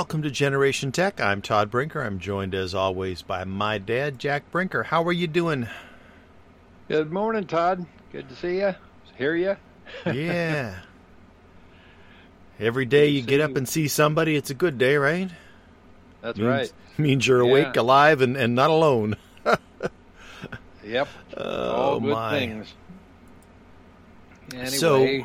Welcome to Generation Tech. I'm Todd Brinker. I'm joined as always by my dad, Jack Brinker. How are you doing? Good morning, Todd. Good to see you. Hear you. yeah. Every day you get up and see somebody, it's a good day, right? That's means, right. Means you're awake, Yeah. alive, and, and not alone. Yep. Oh, All good my. things. Anyway, So,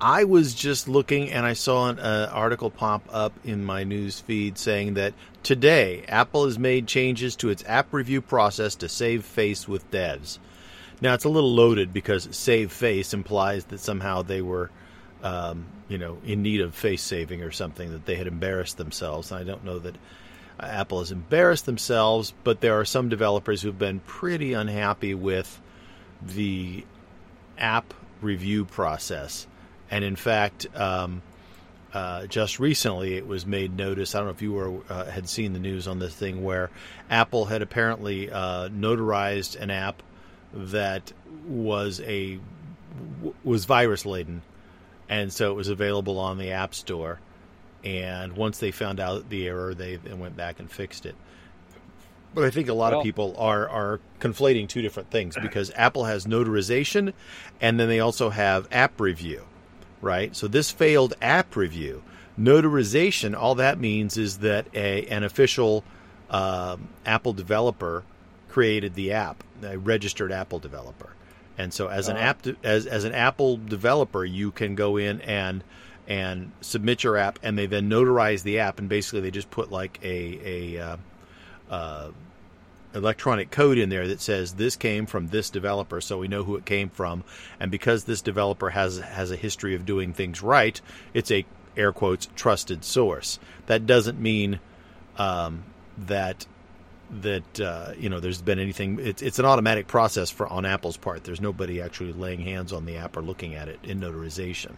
I was just looking and I saw an uh, article pop up in my news feed saying that today Apple has made changes to its app review process to save face with devs. Now it's a little loaded because save face implies that somehow they were, um, you know, in need of face saving or something that they had embarrassed themselves. I don't know that uh, Apple has embarrassed themselves, but there are some developers who've been pretty unhappy with the app review process. And in fact, um, uh, just recently it was made notice. I don't know if you were uh, had seen the news on this thing where Apple had apparently uh, notarized an app that was a was virus laden, and so it was available on the App Store. And once they found out the error, they, they went back and fixed it. But I think a lot of people are are conflating two different things because Apple has notarization, and then they also have app review, right? So this failed app review, notarization. All that means is that a an official um, Apple developer created the app, a registered Apple developer, and so as an Uh. app as as an Apple developer, you can go in and and submit your app, and they then notarize the app, and basically they just put like a a uh, uh, electronic code in there that says this came from this developer, so we know who it came from. And because this developer has has a history of doing things right, it's a air quotes trusted source. That doesn't mean um, that that uh, you know there's been anything. It's it's an automatic process for on Apple's part. There's nobody actually laying hands on the app or looking at it in notarization.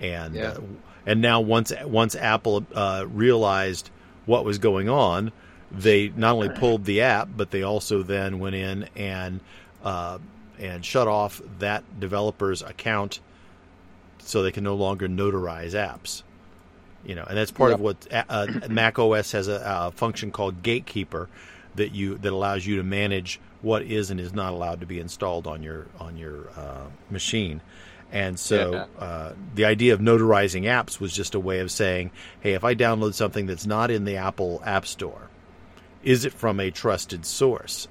And Yeah. uh, and now once once Apple uh, realized what was going on, they not only pulled the app, but they also then went in and uh, and shut off that developer's account, so they can no longer notarize apps. You know, and that's part of what uh, Mac OS has a, a function called Gatekeeper that you that allows you to manage what is and is not allowed to be installed on your on your uh, machine. And so uh, the idea of notarizing apps was just a way of saying, hey, if I download something that's not in the Apple App Store, is it from a trusted source?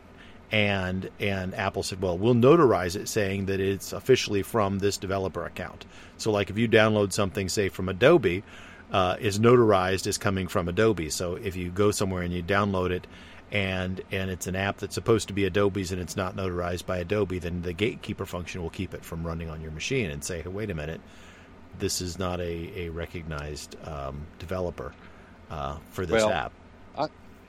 And and Apple said, well, we'll notarize it, saying that it's officially from this developer account. So, like if you download something, say from Adobe, uh, is notarized as coming from Adobe. So if you go somewhere and you download it, and and it's an app that's supposed to be Adobe's and it's not notarized by Adobe, then the gatekeeper function will keep it from running on your machine and say, hey, wait a minute, this is not a, a recognized um, developer uh, for this Well, app.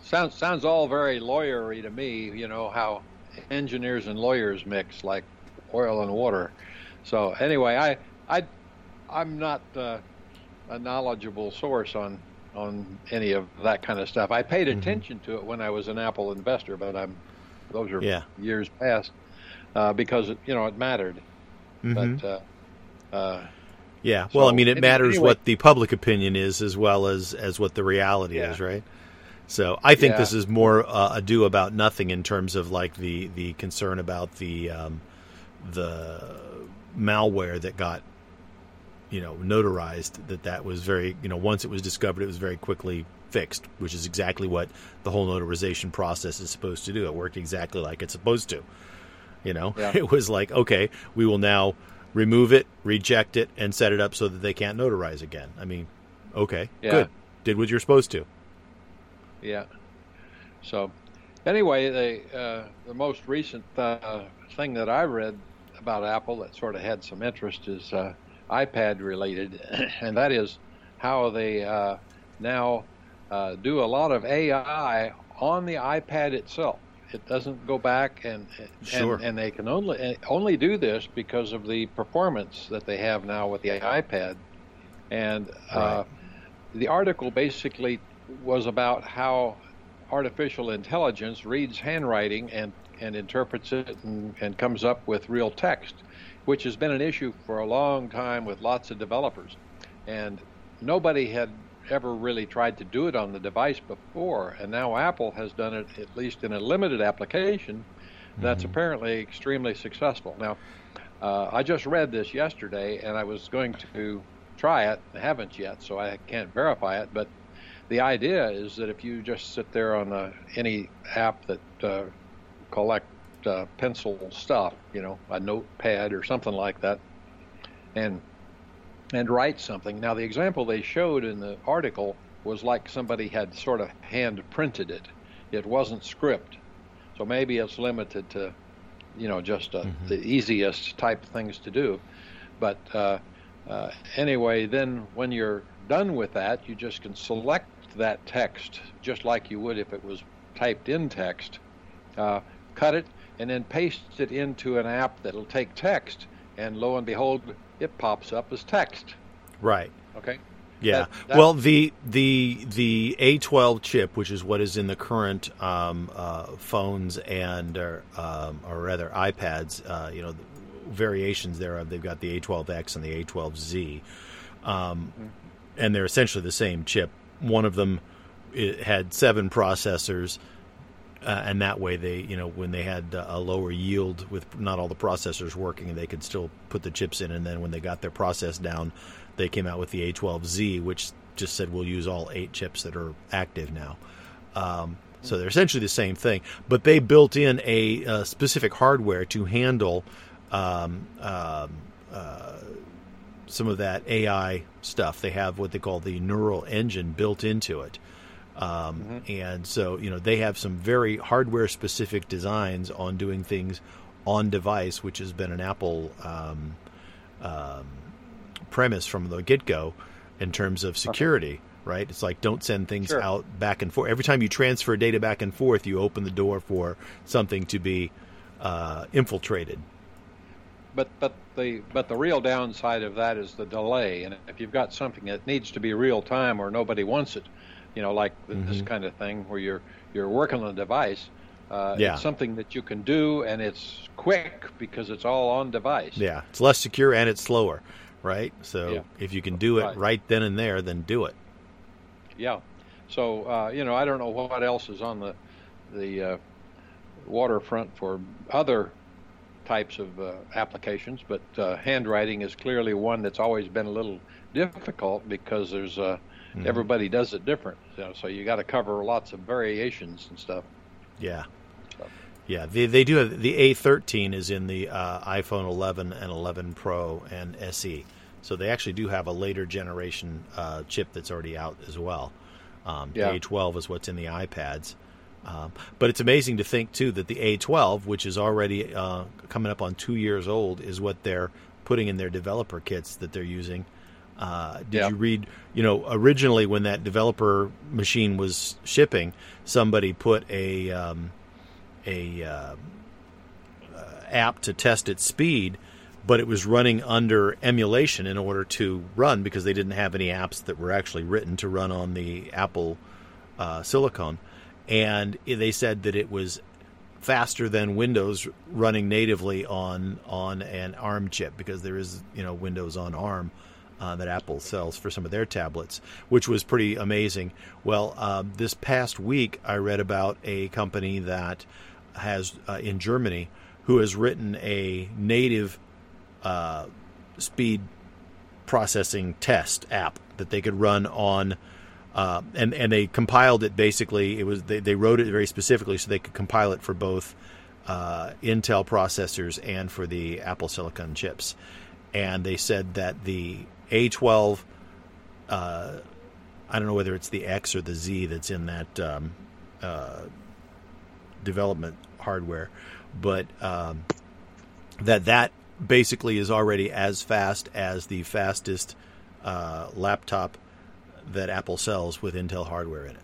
Sounds sounds all very lawyery to me. You know how engineers and lawyers mix like oil and water. So anyway, I I I'm not uh, a knowledgeable source on on any of that kind of stuff. I paid Mhm. attention to it when I was an Apple investor, but I'm those are Yeah. years past uh, because it, you know it mattered. Mhm. But uh, uh, Yeah. Well, I mean, it matters anyway- what the public opinion is as well as as what the reality Yeah. is, right? So I think Yeah. this is more uh, ado about nothing in terms of like the the concern about the um, the malware that got you know notarized. That that was very you know once it was discovered, it was very quickly fixed, which is exactly what the whole notarization process is supposed to do. It worked exactly like it's supposed to. You know, Yeah. it was like, okay, we will now remove it, reject it, and set it up so that they can't notarize again. I mean, okay, Yeah. good, did what you're supposed to. Yeah. So, anyway, the uh, the most recent uh, thing that I read about Apple that sort of had some interest is uh, iPad related, and that is how they uh, now uh, do a lot of AI on the iPad itself. It doesn't go back and Sure. and, and they can only only do this because of the performance that they have now with the iPad. And uh, Right. the article basically was about how artificial intelligence reads handwriting and, and interprets it and, and comes up with real text, which has been an issue for a long time with lots of developers. And nobody had ever really tried to do it on the device before, and now Apple has done it at least in a limited application that's mm-hmm. apparently extremely successful. Now, uh, I just read this yesterday, and I was going to try it. I haven't yet, so I can't verify it. But the idea is that if you just sit there on a, any app that uh, collect uh, pencil stuff, you know, a notepad or something like that, and and write something. Now, the example they showed in the article was like somebody had sort of hand printed it. It wasn't script, so maybe it's limited to, you know, just uh, mm-hmm. the easiest type things to do. But uh, uh, anyway, then when you're done with that, you just can select that text just like you would if it was typed in text, uh, cut it, and then paste it into an app that'll take text, and lo and behold, it pops up as text. Right. Okay. Yeah. That, that, well, the the the A12 chip, which is what is in the current um, uh, phones and or, um, or rather iPads, uh, you know, variations thereof. They've got the A12X and the A12Z, um, mm-hmm. And they're essentially the same chip. One of them had seven processors. Uh, and that way they you know when they had a lower yield with not all the processors working they could still put the chips in and then when they got their process down they came out with the A12Z which just said we'll use all eight chips that are active now um, so they're essentially the same thing but they built in a, a specific hardware to handle um, um, uh, some of that AI stuff they have what they call the neural engine built into it um, mm-hmm. And so, you know, they have some very hardware specific designs on doing things on device, which has been an Apple um, um, premise from the get go in terms of security. Okay. Right? It's like don't send things sure. out back and forth. Every time you transfer data back and forth, you open the door for something to be uh, infiltrated. But but the but the real downside of that is the delay. And if you've got something that needs to be real time or nobody wants it, you know, like mm-hmm. this kind of thing where you're you're working on a device. Uh, yeah. It's something that you can do, and it's quick because it's all on device. Yeah, it's less secure and it's slower, right? So yeah. if you can do it right. right. then and there, then do it. Yeah. So uh, you know, I don't know what else is on the the uh, waterfront for other types of uh, applications, but uh, handwriting is clearly one that's always been a little difficult because there's a Mm-hmm. Everybody does it different, you know, so you got to cover lots of variations and stuff. Yeah. So. Yeah, they, they do have the A13 is in the uh, iPhone 11 and 11 Pro and SE, so they actually do have a later generation uh, chip that's already out as well. Um, yeah. The A12 is what's in the iPads. Um, but it's amazing to think too that the A12, which is already uh, coming up on two years old, is what they're putting in their developer kits that they're using uh, did yeah. you read? You know, originally when that developer machine was shipping, somebody put a um, a uh, uh, app to test its speed, but it was running under emulation in order to run because they didn't have any apps that were actually written to run on the Apple uh, Silicon, and they said that it was faster than Windows running natively on on an ARM chip because there is you know Windows on ARM uh, that Apple sells for some of their tablets, which was pretty amazing. Well, uh, this past week I read about a company that has uh, in Germany who has written a native uh, speed processing test app that they could run on. Uh, and and they compiled it basically. It was they, they wrote it very specifically so they could compile it for both uh, Intel processors and for the Apple Silicon chips. And they said that the a12. Uh, I don't know whether it's the X or the Z that's in that um, uh, development hardware, but um, that that basically is already as fast as the fastest uh, laptop that Apple sells with Intel hardware in it,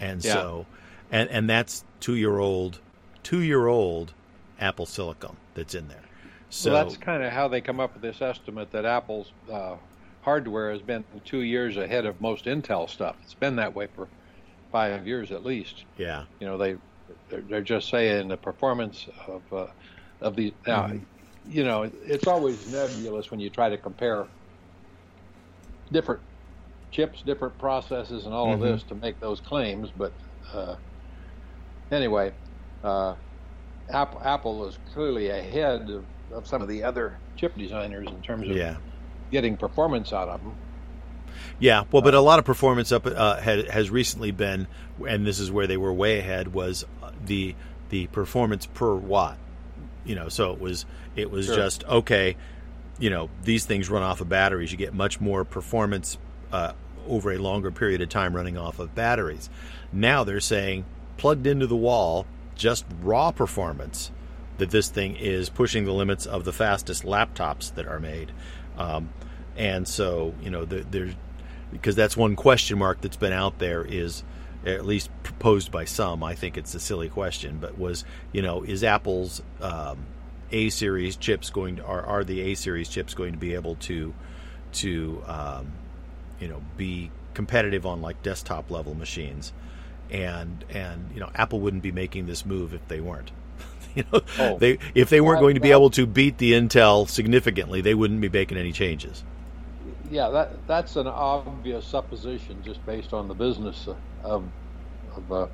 and yeah. so and and that's two year old two year old Apple Silicon that's in there. So well, that's kind of how they come up with this estimate that Apple's uh, hardware has been two years ahead of most Intel stuff. It's been that way for five years at least. Yeah. You know they they're, they're just saying the performance of uh, of the now. Mm-hmm. You know, it's always nebulous when you try to compare different chips, different processes, and all Mhm. of this to make those claims. But uh, anyway, uh, Apple, Apple is clearly ahead of, of some of the other chip designers in terms of Yeah. getting performance out of them. Yeah, well, but a lot of performance up uh, had, has recently been, and this is where they were way ahead was uh, the the performance per watt. You know, so it was it was Sure. just okay. You know, these things run off of batteries. You get much more performance uh, over a longer period of time running off of batteries. Now they're saying plugged into the wall, just raw performance. That this thing is pushing the limits of the fastest laptops that are made. Um, and so, you know, the, there's because that's one question mark that's been out there is at least proposed by some. I think it's a silly question, but was you know is Apple's um, A series chips going to are, are the A series chips going to be able to to um, you know be competitive on like desktop level machines? And and you know Apple wouldn't be making this move if they weren't. you know Oh. they if they weren't Well, going to be well- able to beat the Intel significantly, they wouldn't be making any changes. Yeah, that that's an obvious supposition just based on the business of of uh,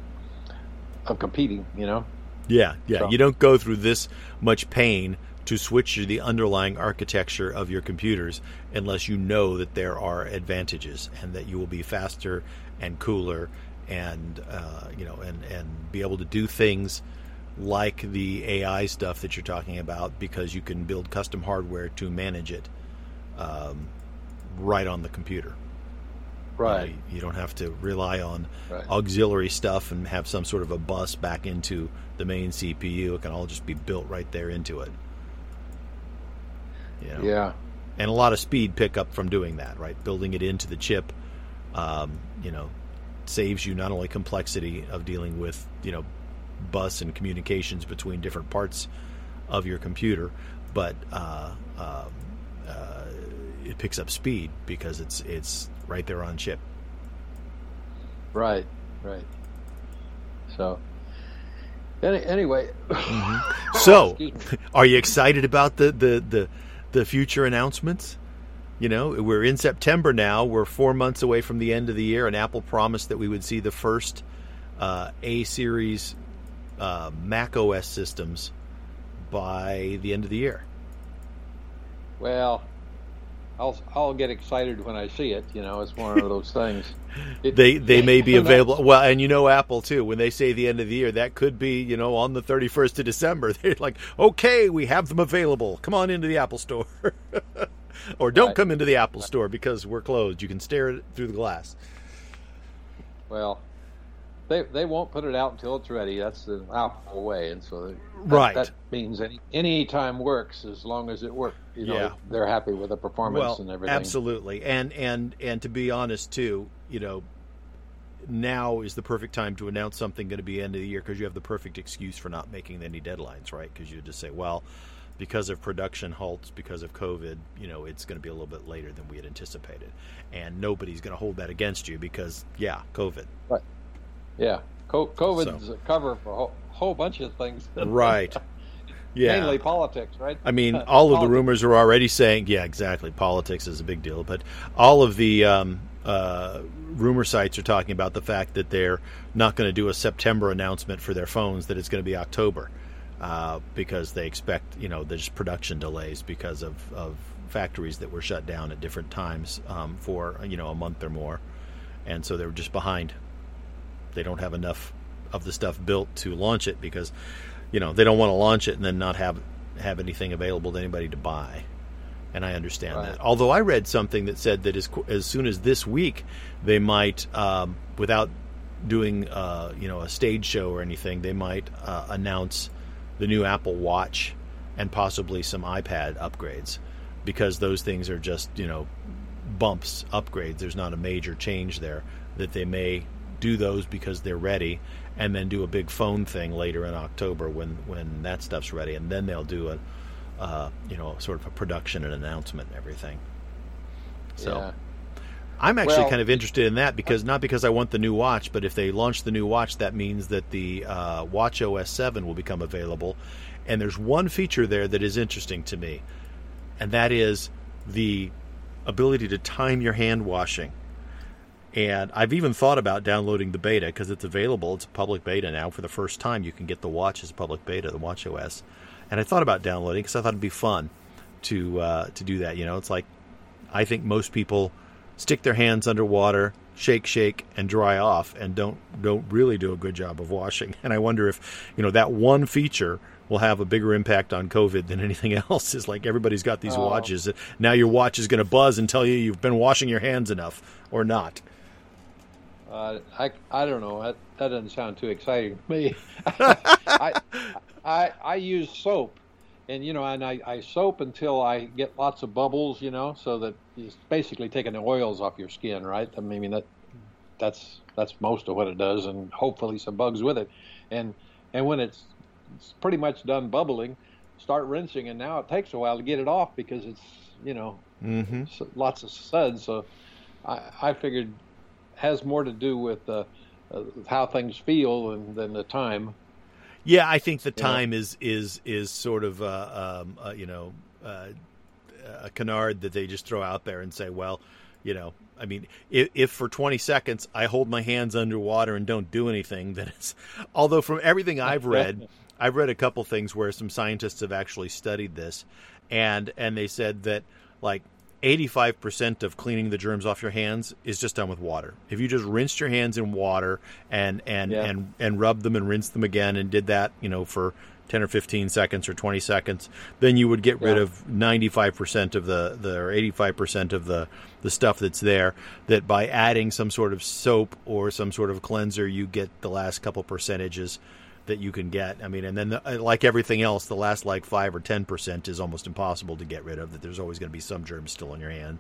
of competing. You know. Yeah, yeah. So- You don't go through this much pain to switch to the underlying architecture of your computers unless you know that there are advantages and that you will be faster and cooler and uh, you know and and be able to do things like the AI stuff that you're talking about because you can build custom hardware to manage it um, right on the computer. You know, You, don't have to rely on Right. auxiliary stuff and have some sort of a bus back into the main CPU. It can all just be built right there into it. You know? Yeah. And a lot of speed pickup from doing that, right? Building it into the chip, um, you know, saves you not only complexity of dealing with, you know, bus and communications between different parts of your computer, but uh, um, uh, it picks up speed because it's it's right there on chip. Right. Right. So. Any, anyway. So, Excuse me. are you excited about the, the, the, the future announcements? You know, we're in September now. We're four months away from the end of the year, and Apple promised that we would see the first uh, A series uh, Mac OS systems by the end of the year. Well, I'll I'll get excited when I see it. You know, it's one of those things. It- They they may be available. Well, and you know Apple too. When they say the end of the year, that could be you know on the thirty first of December. They're like, okay, we have them available. Come on into the Apple Store, or don't Right. come into the Apple Store because we're closed. You can stare it through the glass. Well, they they won't put it out until it's ready. That's the Apple way, and so that, Right. That means any any time works as long as it works. You know, Yeah. they're happy with the performance well, and everything. absolutely, and and and to be honest too, you know, now is the perfect time to announce something going to be end of the year because you have the perfect excuse for not making any deadlines, right? Because you just say, well, because of production halts, because of COVID, you know, it's going to be a little bit later than we had anticipated, and nobody's going to hold that against you because, yeah, COVID, Yeah, Co- COVID's a cover for a whole, whole bunch of things. right? Yeah, Mainly politics, right? I mean, all of the rumors are already saying, yeah, exactly. Politics is a big deal, but all of the um, uh, rumor sites are talking about the fact that they're not going to do a September announcement for their phones; that it's going to be October uh, because they expect, you know, there's production delays because of, of factories that were shut down at different times um, for you know a month or more, and so they were just behind. They don't have enough of the stuff built to launch it because you know they don't want to launch it and then not have have anything available to anybody to buy and I understand Right. that. Although I read something that said that as as soon as this week they might, um, without doing uh, you know a stage show or anything, they might uh, announce the new Apple Watch and possibly some iPad upgrades because those things are just you know bumps upgrades. There's not a major change there. That they may do those because they're ready, and then do a big phone thing later in October when when that stuff's ready, and then they'll do a uh, you know sort of a production and announcement and everything. So. yeah. I'm actually Well- kind of interested in that because not because I want the new watch, but if they launch the new watch, that means that the uh, Watch OS 7 will become available. And there's one feature there that is interesting to me, and that is the ability to time your hand washing. And I've even thought about downloading the beta because it's available. It's a public beta now. For the first time, you can get the watch as a public beta, the Watch OS. And I thought about downloading because I thought it'd be fun to uh, to do that. You know, it's like I think most people stick their hands underwater, shake, shake, and dry off, and don't don't really do a good job of washing. And I wonder if you know that one feature will have a bigger impact on COVID than anything else. Is like everybody's got these oh. watches. Now your watch is going to buzz and tell you you've been washing your hands enough or not. Uh, I I don't know. That, that doesn't sound too exciting to me. I, I I use soap, and you know, and I, I soap until I get lots of bubbles, you know, so that it's basically taking the oils off your skin, right? I mean that that's that's most of what it does, and hopefully some bugs with it. And and when it's it's pretty much done bubbling, start rinsing, and now it takes a while to get it off because it's you know mm-hmm. lots of suds. So I, I figured has more to do with uh, uh, how things feel than, than the time. Yeah, I think the time is is is sort of uh, um, uh, you know uh, a canard that they just throw out there and say, well, you know, I mean, if, if, for 20 seconds I hold my hands underwater and don't do anything, then it's. Although from everything I've read, I've read a couple things where some scientists have actually studied this, and and they said that like 85% of cleaning the germs off your hands is just done with water. If you just rinsed your hands in water and and yeah. and and rubbed them and rinsed them again and did that, you know, for 10 or 15 seconds or 20 seconds, then you would get rid yeah. of 95% of the, the or 85% of the the stuff that's there that by adding some sort of soap or some sort of cleanser you get the last couple percentages that you can get. I mean, and then the, uh, like everything else, the last like five or ten percent is almost impossible to get rid of. That there's always going to be some germs still in your hand,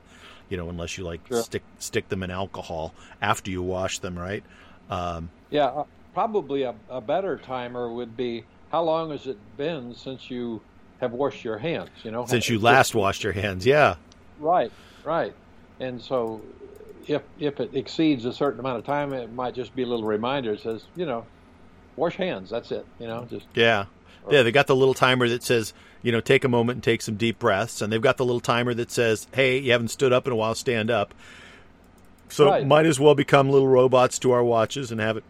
you know, unless you like sure. stick stick them in alcohol after you wash them, right? Um, yeah, uh, probably a, a better timer would be how long has it been since you have washed your hands? You know, since you last washed your hands, yeah. Right, right, and so if if it exceeds a certain amount of time, it might just be a little reminder. It says, you know, wash hands. That's it. You know, just yeah, or, yeah. They got the little timer that says, you know, take a moment and take some deep breaths, and they've got the little timer that says, hey, you haven't stood up in a while, stand up. So right. might as well become little robots to our watches and have it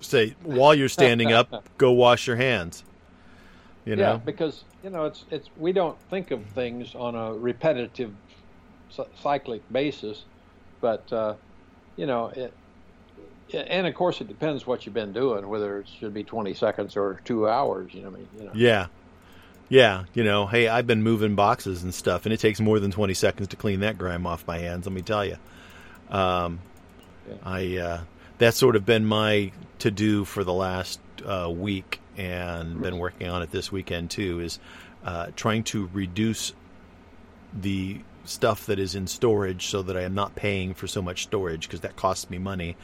say while you're standing up, go wash your hands. You know? Yeah, because you know it's it's we don't think of things on a repetitive, cyclic basis, but uh, you know it, and of course, it depends what you've been doing, whether it should be 20 seconds or two hours. You know, I mean, you know. Yeah, yeah. You know, hey, I've been moving boxes and stuff, and it takes more than 20 seconds to clean that grime off my hands. Let me tell you. Um, yeah. I uh, that's sort of been my to do for the last uh, week, and been working on it this weekend too. Is uh, trying to reduce the stuff that is in storage so that I am not paying for so much storage because that costs me money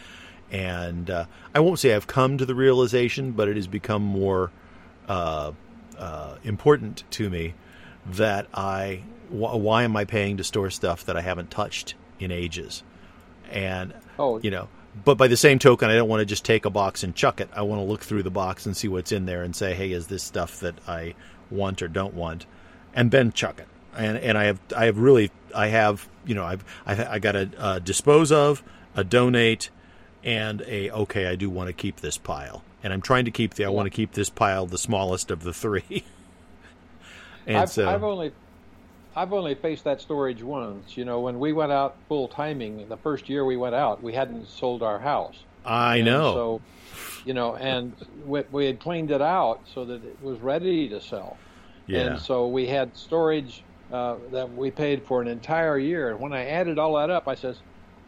and uh, I won't say I've come to the realization, but it has become more uh, uh, important to me that I wh- why am I paying to store stuff that I haven't touched in ages, and oh. you know. But by the same token, I don't want to just take a box and chuck it. I want to look through the box and see what's in there and say, "Hey, is this stuff that I want or don't want?" And then chuck it. And and I have I have really I have you know I've I, I got a, a dispose of, a donate, and a okay, I do want to keep this pile, and I'm trying to keep the I want to keep this pile the smallest of the three. and I've, so I've only I've only faced that storage once. You know, when we went out full timing, the first year we went out, we hadn't sold our house. I and know. So, you know, and we, we had cleaned it out so that it was ready to sell. Yeah. And so we had storage uh, that we paid for an entire year. And when I added all that up, I says,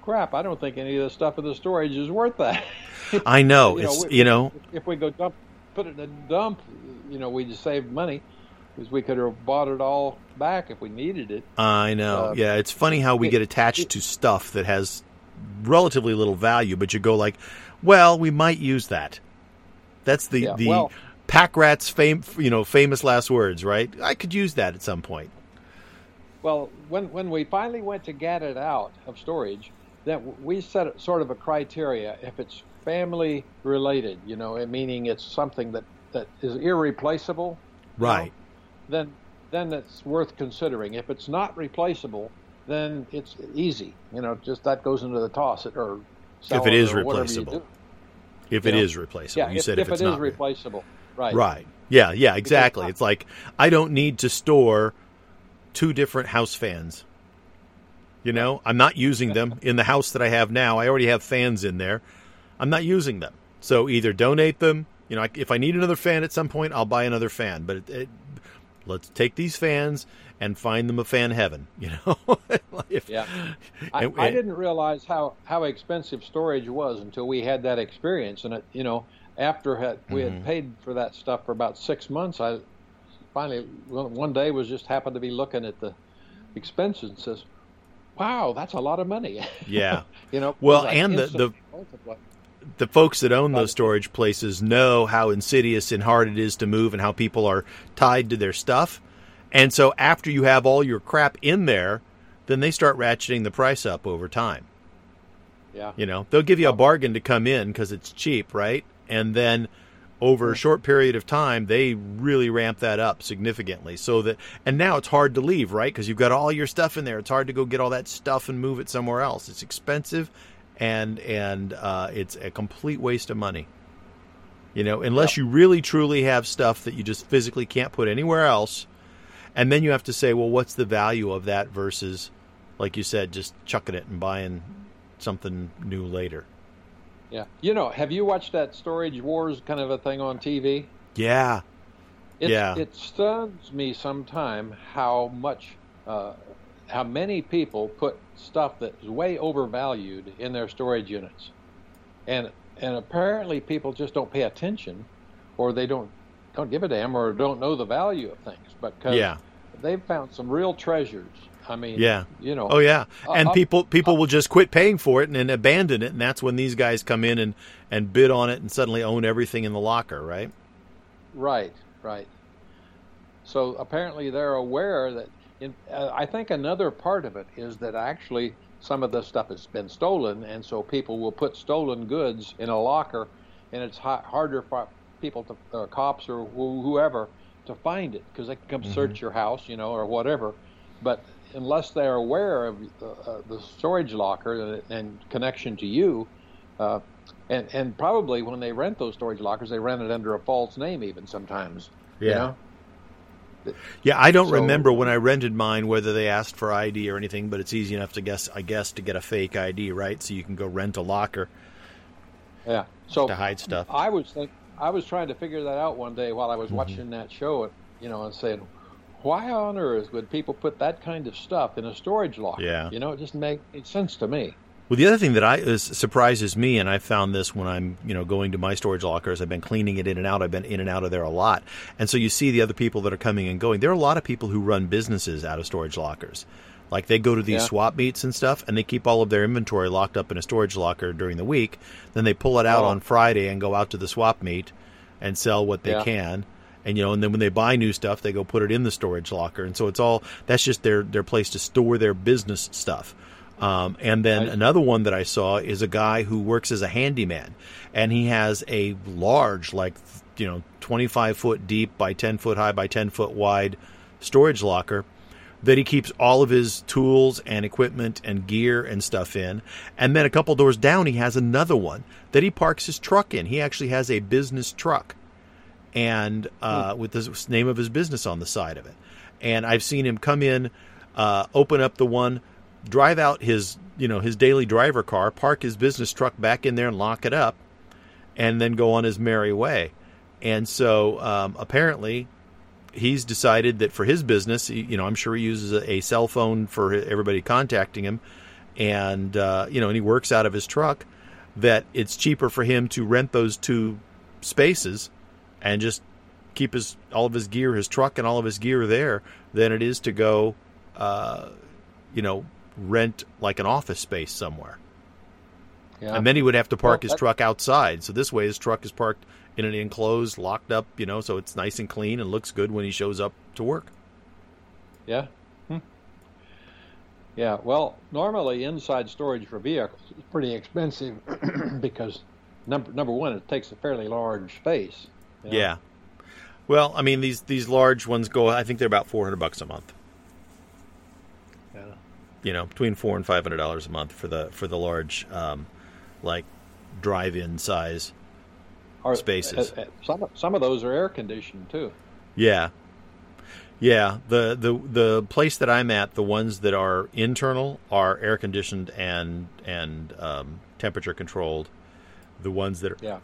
crap, I don't think any of the stuff in the storage is worth that. I know. you it's know, you know. If we go dump, put it in a dump, you know, we'd save money because we could have bought it all back if we needed it. I know. Uh, yeah, it's funny how we it, get attached it, to stuff that has relatively little value, but you go like, well, we might use that. That's the yeah, the well, pack rat's fame, you know, famous last words, right? I could use that at some point. Well, when when we finally went to get it out of storage, that we set sort of a criteria if it's family related, you know, meaning it's something that, that is irreplaceable, right? Know, then then it's worth considering. If it's not replaceable, then it's easy, you know, just that goes into the toss it or if it is or replaceable. If You it know? is replaceable, Yeah, you if, said if, if, it's it is not replaceable, right? Right. Yeah, yeah, exactly. It's like I don't need to store two different house fans. You know, I'm not using them in the house that I have now. I already have fans in there. I'm not using them. So either donate them, you know, if I need another fan at some point, I'll buy another fan, but it, it, let's take these fans and find them a fan heaven, you know. If- Yeah. I, and- I didn't realize how, how expensive storage was until we had that experience. And, it, you know, after had, we Mhm. had paid for that stuff for about six months, I finally, one one day, was just happened to be looking at the expenses and says, wow, that's a lot of money. Yeah. you know, Well, and the- the- the folks that own those storage places know how insidious and hard it is to move and how people are tied to their stuff. And so after you have all your crap in there, then they start ratcheting the price up over time. yeah. You know, they'll give you a bargain to come in because it's cheap, right? And then over a short period of time, they really ramp that up significantly. So that, and now it's hard to leave, right? Because you've got all your stuff in there. It's hard to go get all that stuff and move it somewhere else. It's expensive, and and uh, it's a complete waste of money. You know, unless you really truly have stuff that you just physically can't put anywhere else, and then you have to say, well, what's the value of that versus, like you said, just chucking it and buying something new later. Yeah. You know, have you watched that Storage Wars kind of a thing on TV? Yeah, It's, Yeah. It stuns me sometime how much, uh, how many people put stuff that is way overvalued in their storage units, and and apparently people just don't pay attention, or they don't don't give a damn, or don't know the value of things. But 'cause yeah, they've found some real treasures. I mean, Yeah. you know, oh yeah. And uh, people people will just quit paying for it and then abandon it, and that's when these guys come in and and bid on it and suddenly own everything in the locker, right? Right, right. So apparently they're aware that. In, uh, I think another part of it is that actually some of the stuff has been stolen, and so people will put stolen goods in a locker, and it's ha- harder for people to, uh, cops or wh- whoever, to find it because they can come search your house, you know, or whatever. But unless they're aware of uh, uh, the storage locker and, and connection to you, uh, and and probably when they rent those storage lockers, they rent it under a false name even sometimes. You Yeah. know? Yeah, I don't So- remember when I rented mine whether they asked for ID or anything, but it's easy enough to guess. I guess to get a fake ID, right? So you can go rent a locker Yeah. So to hide stuff. I was think I was trying to figure that out one day while I Mm-hmm. was watching that show, you know, and saying, why on earth would people put that kind of stuff in a storage locker? Yeah. You know, it just makes sense to me. Well, the other thing that I is, surprises me, and I found this when I'm, you know, going to my storage lockers. I've been cleaning it in and out. I've been in and out of there a lot, and so you see the other people that are coming and going. There are a lot of people who run businesses out of storage lockers. Like they go to these Yeah. swap meets and stuff, and they keep all of their inventory locked up in a storage locker during the week. Then they pull it out Oh. on Friday and go out to the swap meet and sell what they Yeah. can. And you know, and then when they buy new stuff, they go put it in the storage locker, and so it's all that's just their their place to store their business stuff. Um, and then Right. another one that I saw is a guy who works as a handyman, and he has a large, like you know, twenty five foot deep by ten foot high by ten foot wide storage locker that he keeps all of his tools and equipment and gear and stuff in. And then a couple doors down, he has another one that he parks his truck in. He actually has a business truck and uh, with the name of his business on the side of it. And I've seen him come in, uh, open up the one, drive out his you know his daily driver car, park his business truck back in there and lock it up, and then go on his merry way. And so um, apparently, he's decided that for his business, you know, I'm sure he uses a, a cell phone for everybody contacting him, and uh, you know, and he works out of his truck. That it's cheaper for him to rent those two spaces and just keep his all of his gear, his truck, and all of his gear there than it is to go, uh, you know, rent like an office space somewhere. Yeah. And then he would have to park Well, his that- truck outside. So this way, his truck is parked in an enclosed, locked up, you know, so it's nice and clean and looks good when he shows up to work. Yeah. Hmm. Yeah. Well, normally inside storage for vehicles is pretty expensive because number number one, it takes a fairly large space. Yeah. Well, I mean these these large ones go. I think they're about four hundred bucks a month. Yeah. You know, between four and five hundred dollars a month for the for the large um, like drive-in size Or- spaces. uh, uh, some of- some of those are air conditioned too. Yeah. Yeah, the, the the place that I'm at, the ones that are internal are air conditioned and and um, temperature controlled. The ones that are Yeah.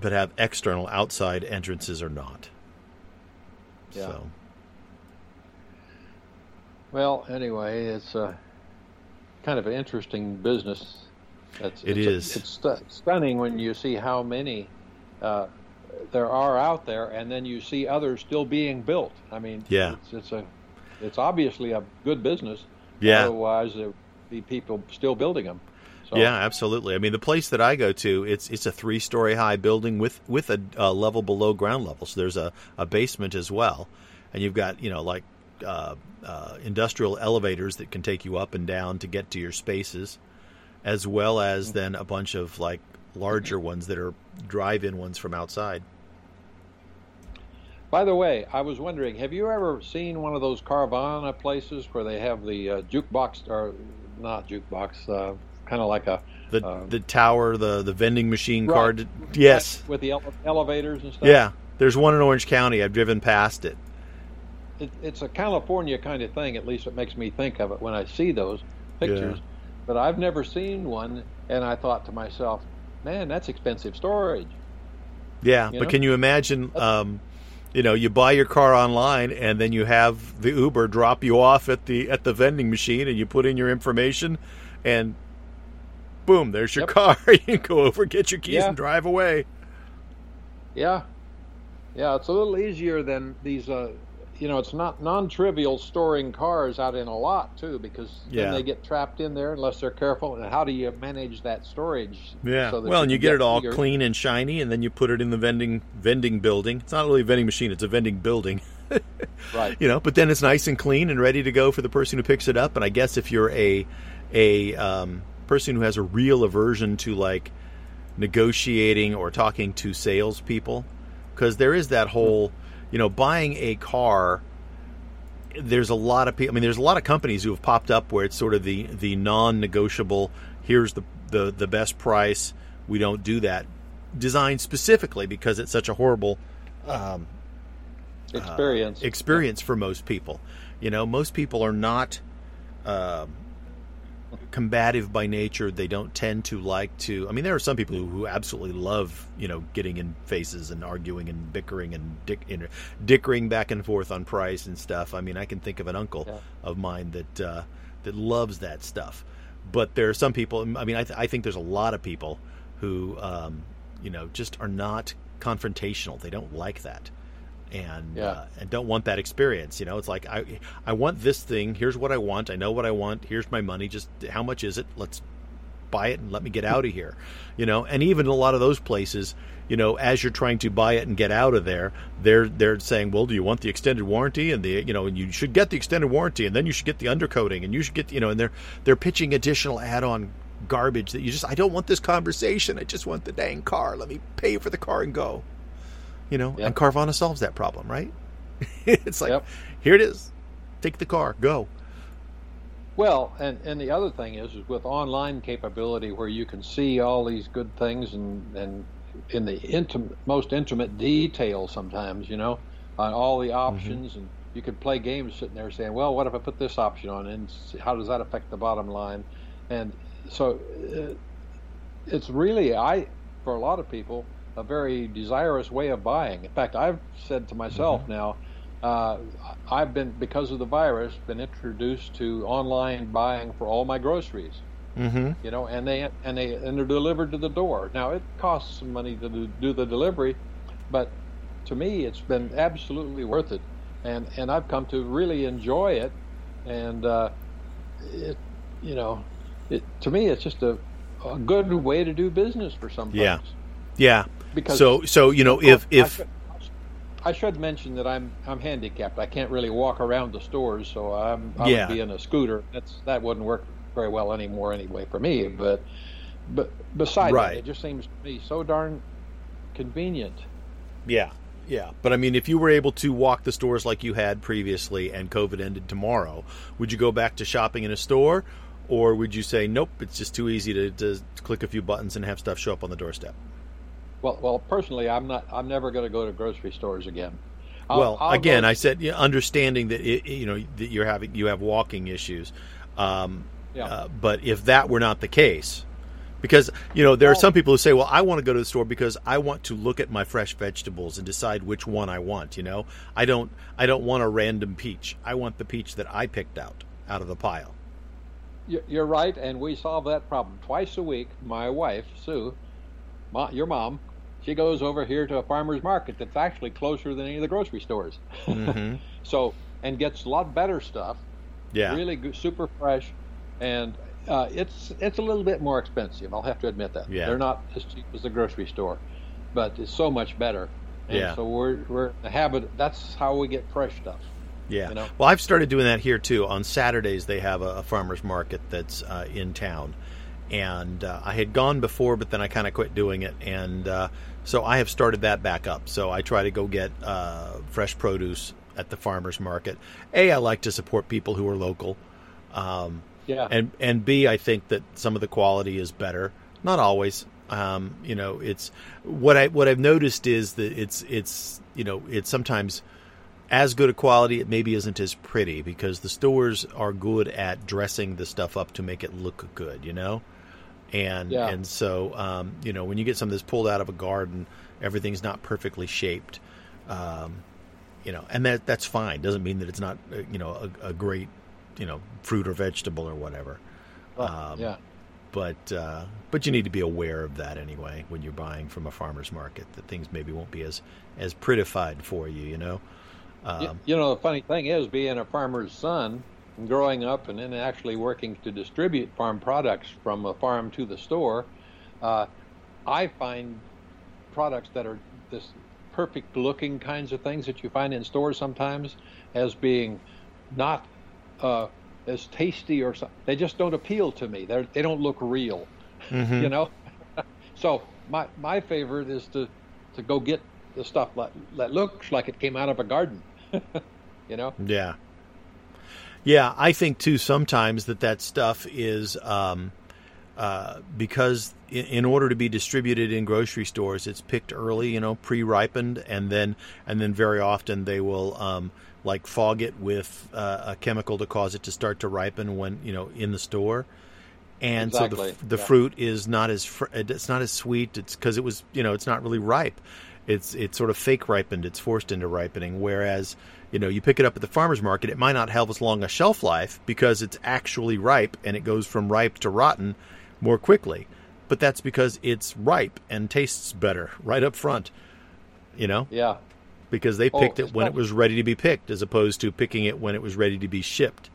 That have external outside entrances or not. Yeah. So Well, anyway, it's a kind of an interesting business. It's, It it's a- it's stu- stunning when you see how many uh, there are out there, and then you see others still being built. I mean, Yeah. it's, it's a, it's obviously a good business. Yeah. Otherwise, there would be people still building them. So, yeah, absolutely. I mean, the place that I go to, it's it's a three story high building with with a, a level below ground level. So there's a, a basement as well, and you've got you know like uh, uh, industrial elevators that can take you up and down to get to your spaces, as well as then a bunch of like larger ones that are drive-in ones from outside. By the way, I was wondering, have you ever seen one of those Carvana places where they have the uh, jukebox, or not jukebox, uh, kind of like a The Um, the tower, the the vending machine Right. card. Yes. with the ele- elevators and stuff? Yeah. There's one in Orange County. I've driven past it. it, it's a California kind of thing. At least it makes me think of it when I see those pictures. But I've never seen one, and I thought to myself, "Man, that's expensive storage." Yeah, You but know? can you imagine? Um, you know, you buy your car online, and then you have the Uber drop you off at the at the vending machine, and you put in your information, and boom, there's your Yep. car. you can go over, get your keys, Yeah. and drive away. Yeah, yeah, it's a little easier than these. Uh, you know, it's not non-trivial storing cars out in a lot too, because Yeah. then they get trapped in there unless they're careful. And how do you manage that storage? Yeah. so that well, and you can get it all your- clean and shiny, and then you put it in the vending vending building. It's not really a vending machine; it's a vending building. Right. you know but then it's nice and clean and ready to go for the person who picks it up and i guess if you're a a um, person who has a real aversion to like negotiating or talking to salespeople because there is that whole you know buying a car there's a lot of people i mean there's a lot of companies who have popped up where it's sort of the the non-negotiable here's the the, the best price we don't do that designed specifically because it's such a horrible um, experience. experience for most people. You know, most people are not um combative by nature. They don't tend to like to. I mean, there are some people who, who absolutely love, you know, getting in faces and arguing and bickering and dick, dickering back and forth on price and stuff. I mean, I can think of an uncle Yeah. of mine that uh, that loves that stuff. But there are some people. I mean, I, th- I think there's a lot of people who, um, you know, just are not confrontational. They don't like that and Yeah. uh, and don't want that experience. You know, it's like I I want this thing. Here's what I want. I know what I want. Here's my money. Just how much is it? Let's buy it and let me get out of here. You know, and even a lot of those places, you know, as you're trying to buy it and get out of there, they're they're saying, well, do you want the extended warranty? And the you know, and you should get the extended warranty, and then you should get the undercoating, and you should get you know, and they're they're pitching additional add-on garbage that you just I don't want this conversation. I just want the dang car. Let me pay for the car and go. You know, Yep. and Carvana solves that problem, right? it's like Yep. here it is. Take the car, go. Well, and, and the other thing is, is with online capability where you can see all these good things and, and in the intimate, most intimate detail sometimes, you know, on all the options, and you could play games sitting there saying, well, what if I put this option on, and how does that affect the bottom line? And so uh, it's really, I, for a lot of people, a very desirous way of buying. In fact, I've said to myself now, uh, I've been because of the virus been introduced to online buying for all my groceries. Mm-hmm. You know, and they and they and they're delivered to the door. Now it costs some money to do, do the delivery, but to me it's been absolutely worth it, and and I've come to really enjoy it, and uh, it you know, it to me it's just a, a good way to do business for some folks. Yeah. Because so so you know Oh, if I if should, I should mention that I'm I'm handicapped. I can't really walk around the stores, so I'm I Yeah. would be in a scooter. That's that wouldn't work very well anymore anyway for me. But but beside Right. that, it just seems to me so darn convenient. Yeah, yeah. But I mean, if you were able to walk the stores like you had previously and COVID ended tomorrow, would you go back to shopping in a store? or would you say nope? It's just too easy to, to click a few buttons and have stuff show up on the doorstep. Well, well, personally, I'm not. I'm never going to go to grocery stores again. I'll, well, I'll again, go... I said understanding that it, you know that you're having you have walking issues. Um, yeah. Uh, but if that were not the case, because you know there are some people who say, "Well, I want to go to the store because I want to look at my fresh vegetables and decide which one I want." You know, I don't I don't want a random peach. I want the peach that I picked out out of the pile. You're right, and we solve that problem twice a week. My wife, Sue, your mom, she goes over here to a farmer's market that's actually closer than any of the grocery stores. Mm-hmm. so, and gets a lot better stuff. Yeah. Really good, super fresh. And uh, it's it's a little bit more expensive. I'll have to admit that. Yeah. They're not as cheap as the grocery store, but it's so much better. And yeah. So we're we're the habit. That's how we get fresh stuff. Yeah. You know? Well, I've started doing that here too. On Saturdays, they have a, a farmers market that's uh, in town, and uh, I had gone before, but then I kind of quit doing it, and uh, so I have started that back up. So I try to go get uh, fresh produce at the farmers market. A, I like to support people who are local. Um, yeah. And and B, I think that some of the quality is better. Not always. Um, you know, it's what I what I've noticed is that it's it's you know it's sometimes as good a quality. It maybe isn't as pretty because the stores are good at dressing the stuff up to make it look good. You know and yeah. and so um, you know when you get some of this pulled out of a garden, everything's not perfectly shaped. Um, you know, and that that's fine. Doesn't mean that it's not uh, you know a, a great you know fruit or vegetable or whatever. Um, yeah. But uh, but you need to be aware of that anyway when you're buying from a farmer's market that things maybe won't be as as prettified for you. You know. Um, you know the funny thing is being a farmer's son growing up and then actually working to distribute farm products from a farm to the store, uh, I find products that are this perfect looking kinds of things that you find in stores sometimes as being not uh, as tasty or something. They just don't appeal to me. They're, they don't look real, mm-hmm. you know. so my my favorite is to to go get the stuff that, that looks like it came out of a garden. you know. Yeah. Yeah, I think too sometimes that that stuff is um, uh, because in, in, order to be distributed in grocery stores, it's picked early, you know, pre-ripened, and then and then very often they will um, like fog it with uh, a chemical to cause it to start to ripen when you know in the store. And exactly. so the, the yeah. fruit is not as fr- it's not as sweet. It's because it was you know it's not really ripe. It's it's sort of fake ripened. It's forced into ripening. Whereas you know, you pick it up at the farmer's market, it might not have as long a shelf life because it's actually ripe and it goes from ripe to rotten more quickly. But that's because it's ripe and tastes better right up front. You know? Yeah. Because they picked oh, it when it was ready to be picked as opposed to picking it when it was ready to be shipped.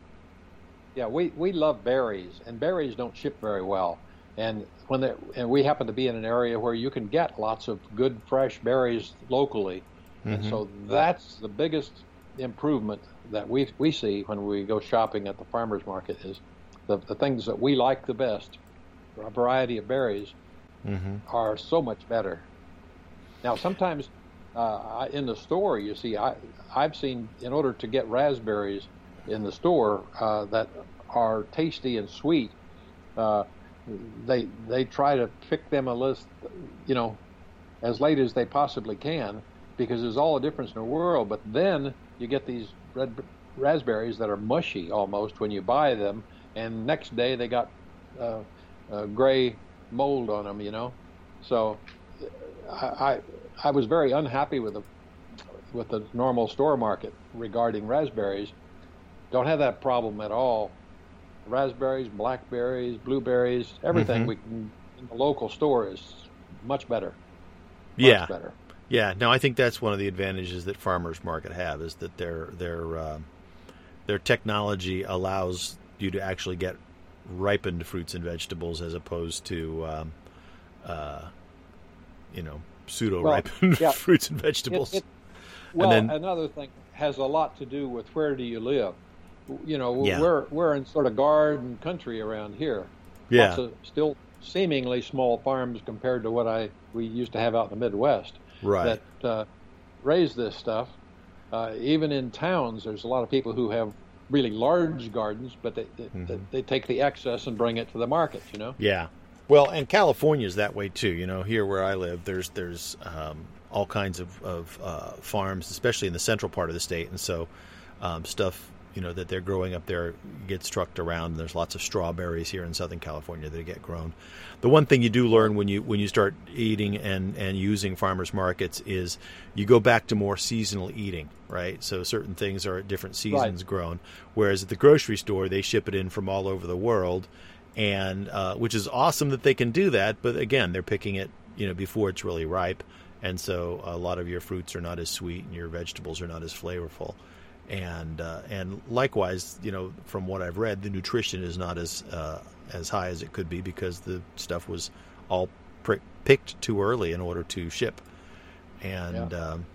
Yeah, we, we love berries, and berries don't ship very well. And when they, and we happen to be in an area where you can get lots of good fresh berries locally. Mm-hmm. And so that's the biggest improvement that we we see when we go shopping at the farmers market is the, the things that we like the best, a variety of berries, mm-hmm. are so much better. Now, sometimes uh, in the store, you see, I I've seen in order to get raspberries in the store uh, that are tasty and sweet, uh, they they try to pick them a list, you know, as late as they possibly can because there's all the difference in the world. But then you get these red raspberries that are mushy almost when you buy them, and next day they got uh, uh, gray mold on them, you know. So I, I, I was very unhappy with the with the normal store market regarding raspberries. Don't have that problem at all. Raspberries, blackberries, blueberries, everything mm-hmm. we can in the local store is much better. Much yeah. better. Yeah, no, I think that's one of the advantages that farmers market have is that their their uh, their technology allows you to actually get ripened fruits and vegetables as opposed to um, uh, you know pseudo ripened well, yeah. fruits and vegetables. It, it, well, then, another thing has a lot to do with where do you live. You know, yeah. we're we're in sort of garden country around here. Yeah, Lots of still seemingly small farms compared to what I we used to have out in the Midwest right. that uh, raise this stuff. Uh, even in towns, there's a lot of people who have really large gardens, but they they, mm-hmm. they take the excess and bring it to the market. You know. Yeah. Well, and California is that way too. You know, here where I live, there's there's um, all kinds of, of uh, farms, especially in the central part of the state, and so um, stuff you know that they're growing up there gets trucked around. And there's lots of strawberries here in Southern California that get grown. The one thing you do learn when you when you start eating and and using farmers markets is you go back to more seasonal eating, right? So certain things are at different seasons right. grown, whereas at the grocery store they ship it in from all over the world, and uh, which is awesome that they can do that. But again, they're picking it you know before it's really ripe, and so a lot of your fruits are not as sweet and your vegetables are not as flavorful and uh, and likewise, you know, from what I've read, the nutrition is not as uh, as high as it could be because the stuff was all pr- picked too early in order to ship, and yeah. um,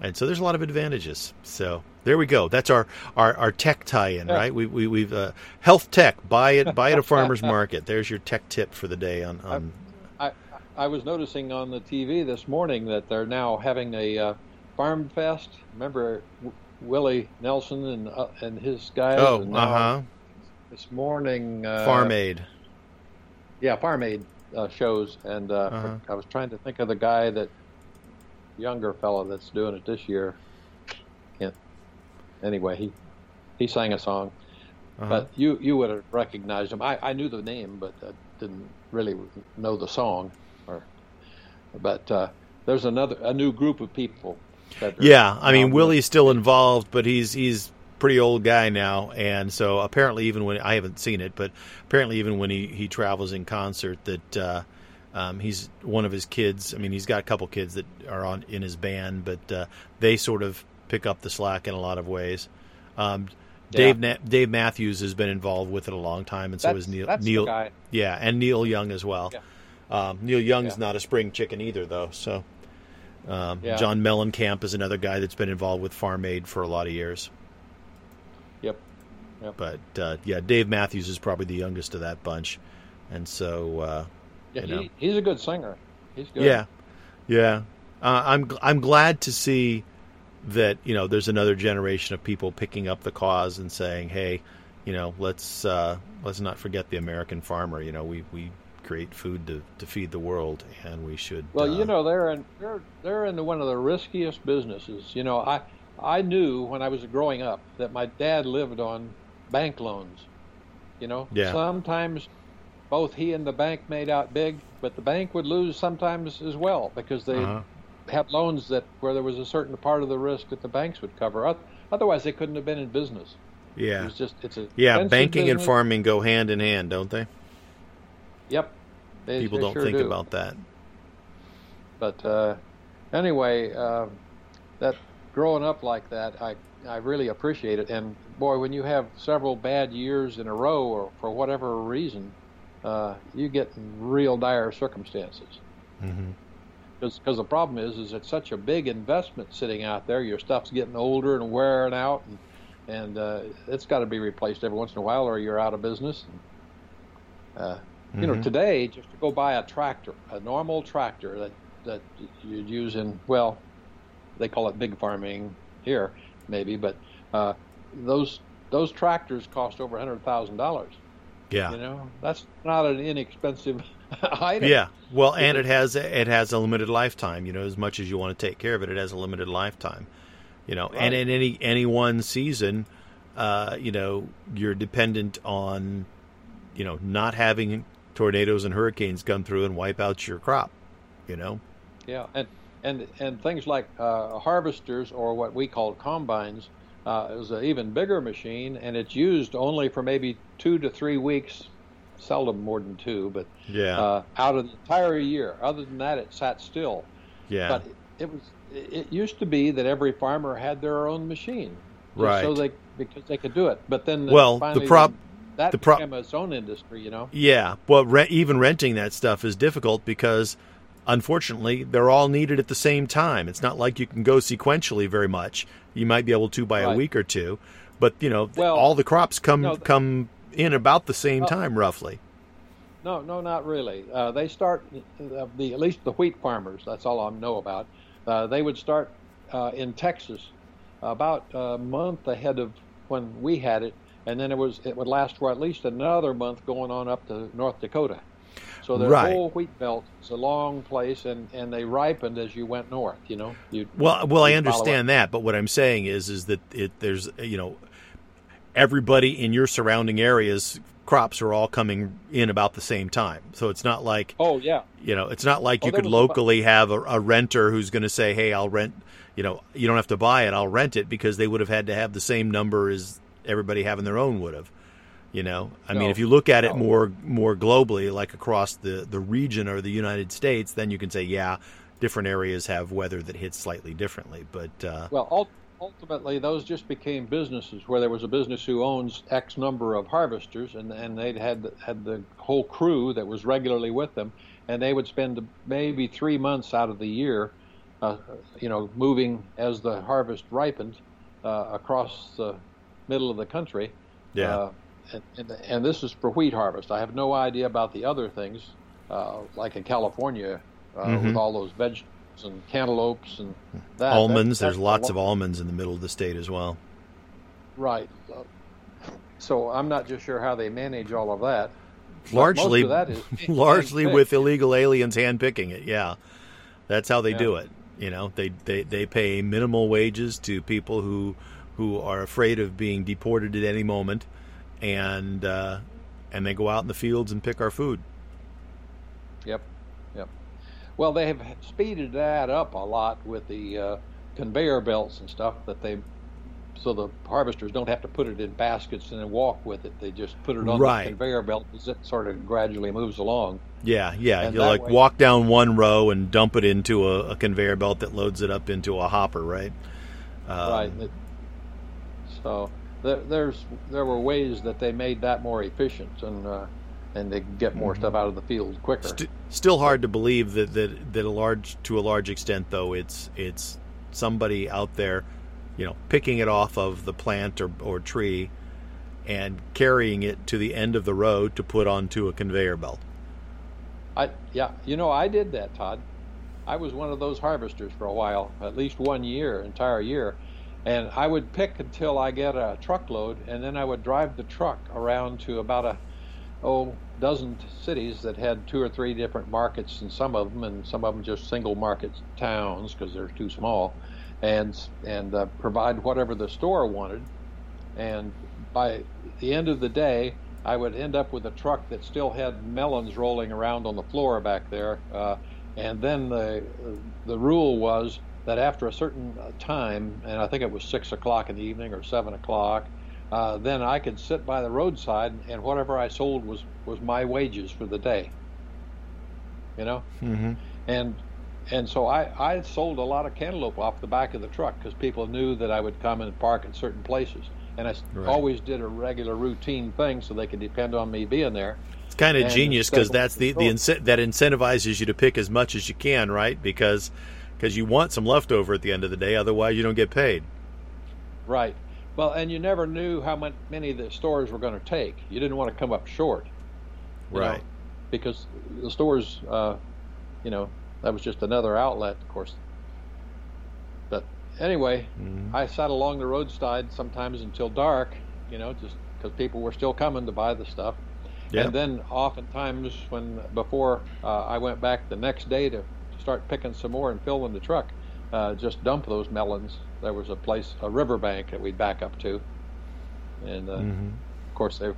and so there's a lot of advantages. So there we go. That's our our, our tech tie-in, yeah. right? We we we've uh, health tech. Buy it buy it at a farmer's market. There's your tech tip for the day on on. I, I, I was noticing on the TV this morning that they're now having a uh, farm fest. Remember Willie Nelson and uh, and his guys. Oh, uh huh. This morning, uh, Farm Aid. Yeah, Farm Aid uh, shows, and uh, uh-huh. I was trying to think of the guy that younger fellow that's doing it this year. Can't. Anyway, he he sang a song, uh-huh. but you you would have recognized him. I, I knew the name, but I didn't really know the song. Or, but uh, there's another a new group of people yeah, I mean Willie's still involved, but he's he's pretty old guy now, and so apparently even when I haven't seen it, but apparently even when he he travels in concert, that uh, um, he's one of his kids. I mean, he's got a couple kids that are on in his band, but uh, they sort of pick up the slack in a lot of ways. Um, Dave Na- Dave Matthews has been involved with it a long time, and so is Neil. Neil, yeah, and Neil Young as well. Yeah. Um, Neil Young's yeah. not a spring chicken either, though. So um, yeah. John Mellencamp is another guy that's been involved with Farm Aid for a lot of years. Yep. yep. But uh, yeah, Dave Matthews is probably the youngest of that bunch, and so uh, yeah, he, he's a good singer. He's good. Yeah, yeah. Uh, I'm I'm glad to see that you know there's another generation of people picking up the cause and saying, hey, you know, let's uh, let's not forget the American farmer. You know, we we create food to, to feed the world, and we should. Well, uh, you know, they're in they're they're in one of the riskiest businesses. You know, I I knew when I was growing up that my dad lived on bank loans. You know, yeah. sometimes both he and the bank made out big, but the bank would lose sometimes as well because they uh-huh. had loans that where there was a certain part of the risk that the banks would cover. Up. Otherwise, they couldn't have been in business. Yeah, it's just it's a yeah. Banking business. and farming go hand in hand, don't they? Yep. They, People they don't sure think do. about that. But uh, anyway, uh, that growing up like that, I I really appreciate it. And boy, when you have several bad years in a row, or for whatever reason, uh, you get real dire circumstances. Because mm-hmm. the problem is, is it's such a big investment sitting out there. Your stuff's getting older and wearing out, and and uh, it's got to be replaced every once in a while, or you're out of business. And, uh, you mm-hmm. know, today just to go buy a tractor, a normal tractor that that you'd use in well, they call it big farming here, maybe, but uh, those those tractors cost over a hundred thousand dollars. Yeah, you know that's not an inexpensive item. Yeah, well, and it has it has a limited lifetime. You know, as much as you want to take care of it, it has a limited lifetime. You know, right. and in any any one season, uh, you know, you're dependent on, you know, not having tornadoes and hurricanes come through and wipe out your crop. You know. Yeah, and and and things like uh, harvesters or what we call combines uh, is an even bigger machine, and it's used only for maybe two to three weeks, seldom more than two, but yeah, uh, out of the entire year. Other than that, it sat still. Yeah, but it was. It used to be that every farmer had their own machine, right? So they because they could do it. But then well, the prop that the pro- became its own industry, you know. Yeah, well, re- even renting that stuff is difficult because, unfortunately, they're all needed at the same time. It's not like you can go sequentially very much. You might be able to by right. a week or two, but you know, well, all the crops come no, come in about the same uh, time, roughly. No, no, not really. Uh, they start uh, the at least the wheat farmers. That's all I know about. Uh, they would start uh, in Texas about a month ahead of when we had it, and then it was it would last for at least another month going on up to North Dakota. So the Right. whole wheat belt is a long place, and, and they ripened as you went north. You know, you Well, well, I understand that, but what I'm saying is, is that it there's you know, everybody in your surrounding areas crops are all coming in about the same time, so it's not like Oh yeah, you know, it's not like Oh, you could was a locally have a, a renter who's going to say, "Hey, I'll rent." You know, you don't have to buy it; I'll rent it because they would have had to have the same number as everybody having their own would have. You know, I mean, if you look at it no. more more globally, like across the the region or the United States, then you can say, yeah, different areas have weather that hits slightly differently. But uh, Well, ul- ultimately, those just became businesses where there was a business who owns X number of harvesters, and and they'd had had the whole crew that was regularly with them, and they would spend maybe three months out of the year, uh, you know, moving as the harvest ripened uh, across the middle of the country. yeah, Uh, and, and, and this is for wheat harvest. I have no idea about the other things, uh, like in California, uh, Mhm. with all those vegetables and cantaloupes and that. almonds. that- there's lots lo- of almonds in the middle of the state as well. Right. So I'm not just sure how they manage all of that. Largely, that is largely with illegal aliens handpicking it. Yeah, that's how they Yeah. do it. You know, they, they they pay minimal wages to people who who are afraid of being deported at any moment, and uh, and they go out in the fields and pick our food. Yep. Yep. Well, they have speeded that up a lot with the uh, conveyor belts and stuff that they. So the harvesters don't have to put it in baskets and then walk with it. They just put it on Right. the conveyor belt as it sort of gradually moves along. Yeah, yeah. And You like way- walk down one row and dump it into a, a conveyor belt that loads it up into a hopper, right? Um, right. So there, there's there were ways that they made that more efficient and uh, and they get more stuff out of the field quicker. St- still hard to believe that, that that a large to a large extent though it's it's somebody out there, you know, picking it off of the plant or, or tree and carrying it to the end of the road to put onto a conveyor belt. I yeah, you know I did that, Todd. I was one of those harvesters for a while, at least one year, entire year, and I would pick until I get a truckload, and then I would drive the truck around to about a oh dozen cities that had two or three different markets, and some of them, and some of them just single market towns because they're too small, and and uh, provide whatever the store wanted, and by the end of the day, I would end up with a truck that still had melons rolling around on the floor back there. Uh, and then the the rule was that after a certain uh, time, and I think it was six o'clock in the evening or seven o'clock, uh, then I could sit by the roadside, and whatever I sold was was my wages for the day. You know, Mm-hmm. and and so I, I sold a lot of cantaloupe off the back of the truck because people knew that I would come and park at certain places, and I Right. always did a regular routine thing so they could depend on me being there. It's kind of genius because that's the, the ince- that incentivizes you to pick as much as you can, right? Because because you want some leftover at the end of the day, otherwise you don't get paid. Right. Well, and you never knew how many the stores were going to take. You didn't want to come up short, you know, Right. because the stores, uh, you know, that was just another outlet, of course. But anyway, Mhm. I sat along the roadside sometimes until dark, you know, just because people were still coming to buy the stuff. Yeah. And then oftentimes when before uh, I went back the next day to start picking some more and filling the truck, uh, just dump those melons. There was a place, a riverbank that we'd back up to, and uh, Mhm. of course they,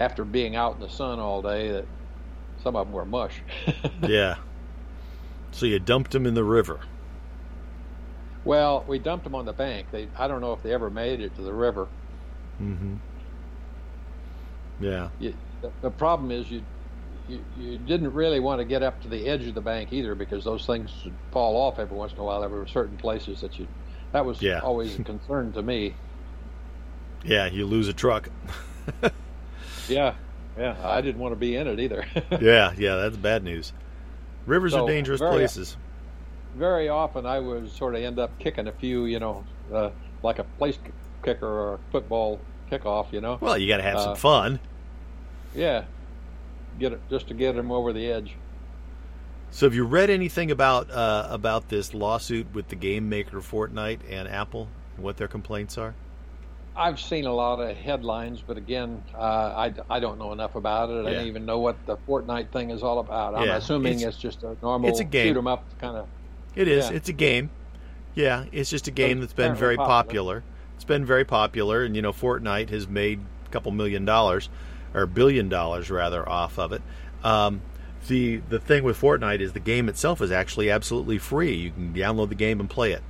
after being out in the sun all day, that some of them were mush. yeah. So you dumped them in the river. well, we dumped them on the bank. They, I don't know if they ever made it to the river. Mm-hmm. Yeah. you, the, the problem is you, you you didn't really want to get up to the edge of the bank either because those things would fall off every once in a while. There were certain places that you that was Yeah. always a concern to me. Yeah, you lose a truck. Yeah, yeah, I didn't want to be in it either. yeah, yeah, that's bad news. Rivers So, are dangerous very- places. Very often I would sort of end up kicking a few, you know, uh, like a place kicker or a football kickoff, you know. Well, you got to have Uh, some fun. Yeah, get it just to get them over the edge. So, have you read anything about uh, about this lawsuit with the game maker Fortnite and Apple? and What their complaints are? I've seen a lot of headlines, but again, uh, I, I don't know enough about it. I don't even know what the Fortnite thing is all about. I'm Yeah, assuming it's- it's, just a normal it's a game. shoot 'em up kind of. It is. Yeah. It's a game. Yeah, it's just a game it's that's been very popular. popular. It's been very popular, and you know, Fortnite has made a couple million dollars, or billion dollars rather, off of it. Um, the the thing with Fortnite is the game itself is actually absolutely free. You can download the game and play it.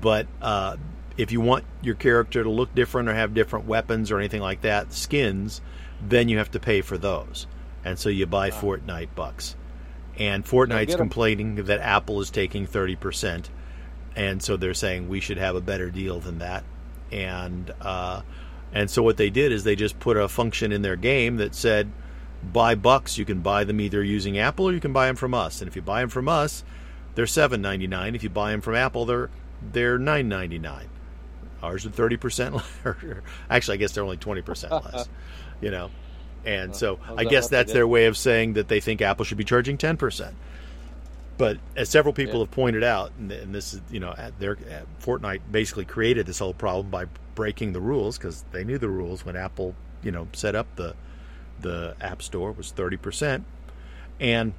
But uh, if you want your character to look different or have different weapons or anything like that, skins, then you have to pay for those. And so you buy Fortnite bucks. And Fortnite's complaining that Apple is taking 30%. And so they're saying we should have a better deal than that. And uh, and so what they did is they just put a function in their game that said buy bucks. You can buy them either using Apple or you can buy them from us. And if you buy them from us, they're seven ninety nine. If you buy them from Apple, they're they're nine ninety nine. Ours are thirty percent. Actually, I guess they're only twenty percent less. You know, and so I guess that's their way of saying that they think Apple should be charging ten percent. But as several people Yeah. have pointed out, and, and this is you know, their Fortnite basically created this whole problem by breaking the rules because they knew the rules when Apple you know set up the the App Store was thirty percent, and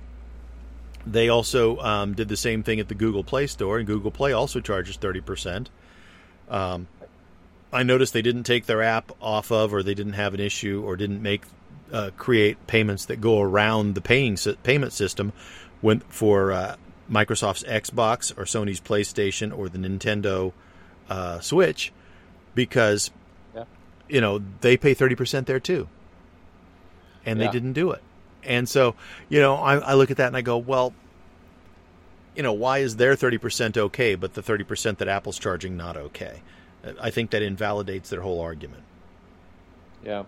they also um, did the same thing at the Google Play Store, and Google Play also charges thirty percent. Um, I noticed they didn't take their app off of, or they didn't have an issue, or didn't make uh, create payments that go around the paying sy- payment system when for uh, Microsoft's Xbox or Sony's PlayStation or the Nintendo uh, Switch, because Yeah. you know they pay thirty percent there too, and they didn't do it. And so, you know, I, I look at that and I go, well, you know, why is their 30% okay, but the 30% that Apple's charging not okay? I think that invalidates their whole argument. Yeah,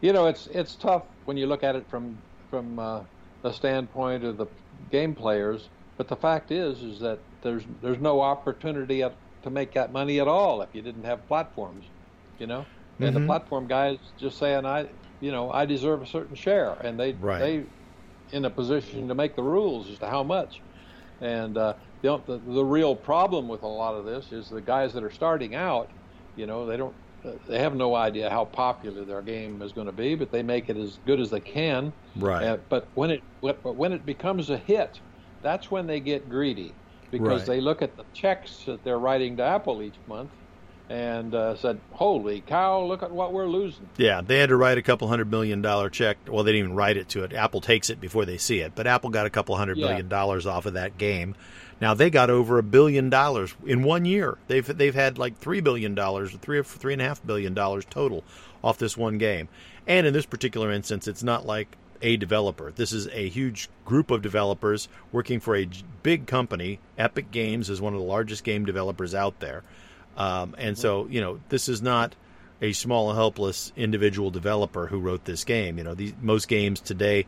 you know it's it's tough when you look at it from from uh, the standpoint of the game players. But the fact is, is that there's there's no opportunity at, to make that money at all if you didn't have platforms, you know. And Mhm. the platform guys just saying, I, you know, I deserve a certain share, and they Right. they in a position to make the rules as to how much. And uh, the, the the real problem with a lot of this is the guys that are starting out, you know, they don't uh, they have no idea how popular their game is going to be, but they make it as good as they can. Right. Uh, but when it but when it becomes a hit, that's when they get greedy because Right. they look at the checks that they're writing to Apple each month and uh, said, "Holy cow! Look at what we're losing." Yeah, they had to write a couple hundred million dollar check. Well, they didn't even write it to it. Apple takes it before they see it. But Apple got a couple hundred Yeah. million dollars off of that game. Now they got over a billion dollars in one year. They've they've had like three billion dollars, three or three and a half billion dollars total off this one game. And in this particular instance, it's not like a developer. This is a huge group of developers working for a big company. Epic Games is one of the largest game developers out there. Um, and so, you know, this is not a small, helpless individual developer who wrote this game. You know, these most games today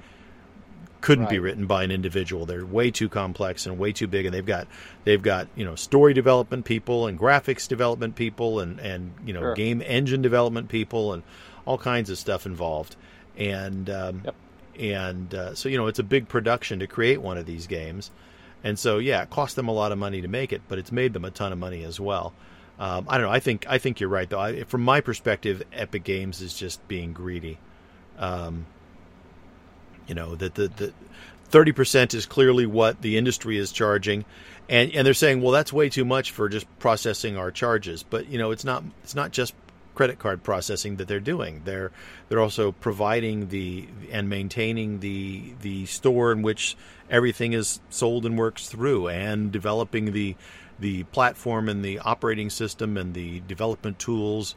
couldn't be written by an individual. They're way too complex and way too big, and they've got they've got you know story development people and graphics development people and and you know Sure. game engine development people and all kinds of stuff involved. And um, Yep. And uh, so you know it's a big production to create one of these games. And so yeah, it cost them a lot of money to make it, but it's made them a ton of money as well. Um, I don't know. I think I think you're right though. I, from my perspective, Epic Games is just being greedy. Um, you know that the the thirty percent is clearly what the industry is charging, and and they're saying, well, that's way too much for just processing our charges. But you know, it's not it's not just credit card processing that they're doing. They're they're also providing the and maintaining the the store in which everything is sold and works through, and developing the the platform and the operating system and the development tools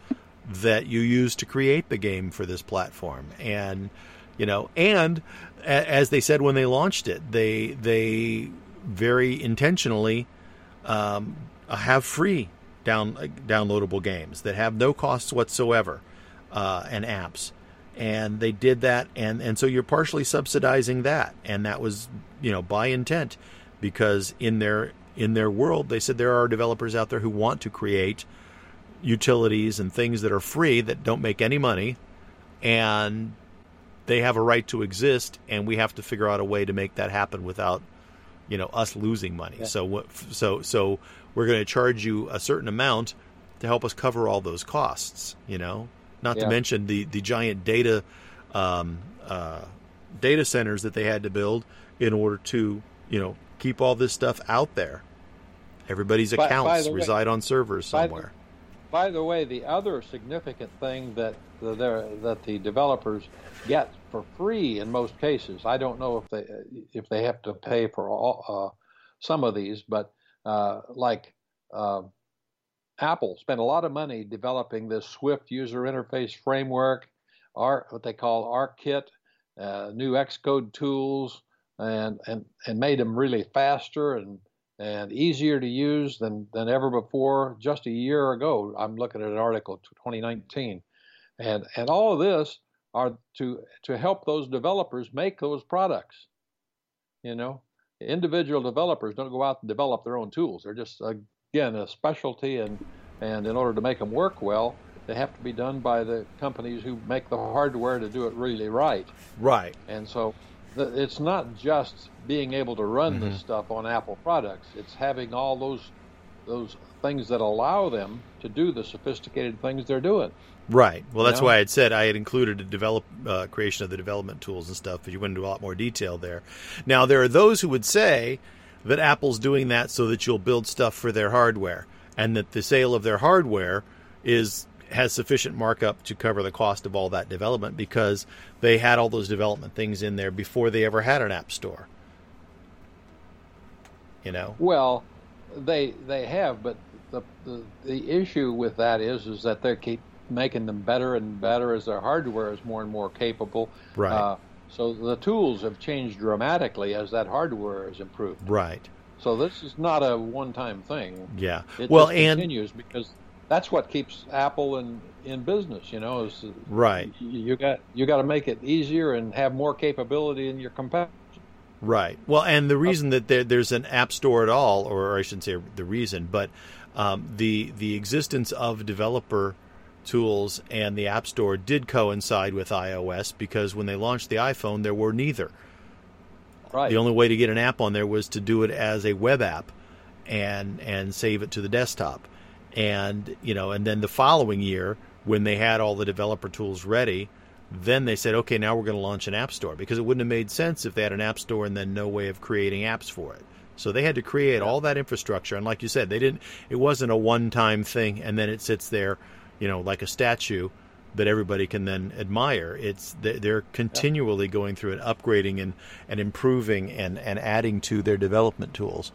that you use to create the game for this platform and you know and as they said when they launched it they they very intentionally um, have free down downloadable games that have no costs whatsoever uh, and apps. And they did that and and so you're partially subsidizing that. And that was you know by intent because in their in their world they said there are developers out there who want to create utilities and things that are free that don't make any money and they have a right to exist and we have to figure out a way to make that happen without you know us losing money Yeah. so what so so we're going to charge you a certain amount to help us cover all those costs. You know, not Yeah. to mention the the giant data um, uh, data centers that they had to build in order to you know keep all this stuff out there. Everybody's By- by accounts the way- reside on servers somewhere. By the way, the other significant thing that the, that the developers get for free in most cases, I don't know if they if they have to pay for all uh, some of these, but uh, like uh, Apple spent a lot of money developing this Swift user interface framework, R, what they call ARKit, uh, new Xcode tools, and, and and made them really faster and and easier to use than than ever before. Just a year ago, I'm looking at an article, 2019, and and all of this are to to help those developers make those products. You know, individual developers don't go out and develop their own tools. They're just again a specialty, and and in order to make them work well, they have to be done by the companies who make the hardware to do it really right. Right. And so it's not just being able to run this stuff on Apple products. It's having all those those things that allow them to do the sophisticated things they're doing. Right. Well, that's know? why I had said I had included a develop uh, creation of the development tools and stuff, but you went into a lot more detail there. Now, there are those who would say that Apple's doing that so that you'll build stuff for their hardware, and that the sale of their hardware is has sufficient markup to cover the cost of all that development because they had all those development things in there before they ever had an app store. You know. Well, they they have, but the the, the issue with that is is that they keep making them better and better as their hardware is more and more capable. Right. Uh, so the tools have changed dramatically as that hardware has improved. Right. So this is not a one-time thing. Yeah. It well, and continues because that's what keeps Apple in, in business. You know, is right. you got you got to make it easier and have more capability in your competitors. Right. Well, and the reason that there, there's an app store at all, or I shouldn't say the reason, but um, the the existence of developer tools and the app store did coincide with iOS because when they launched the iPhone, there were neither. Right. The only way to get an app on there was to do it as a web app and and save it to the desktop. And you know, and then the following year when they had all the developer tools ready, then they said, "Okay, now we're going to launch an app store" because it wouldn't have made sense if they had an app store and then no way of creating apps for it. So they had to create all that infrastructure and like you said, they didn't it wasn't a one-time thing and then it sits there, you know, like a statue that everybody can then admire. It's they- they're continually going through and upgrading and, and improving and, and adding to their development tools.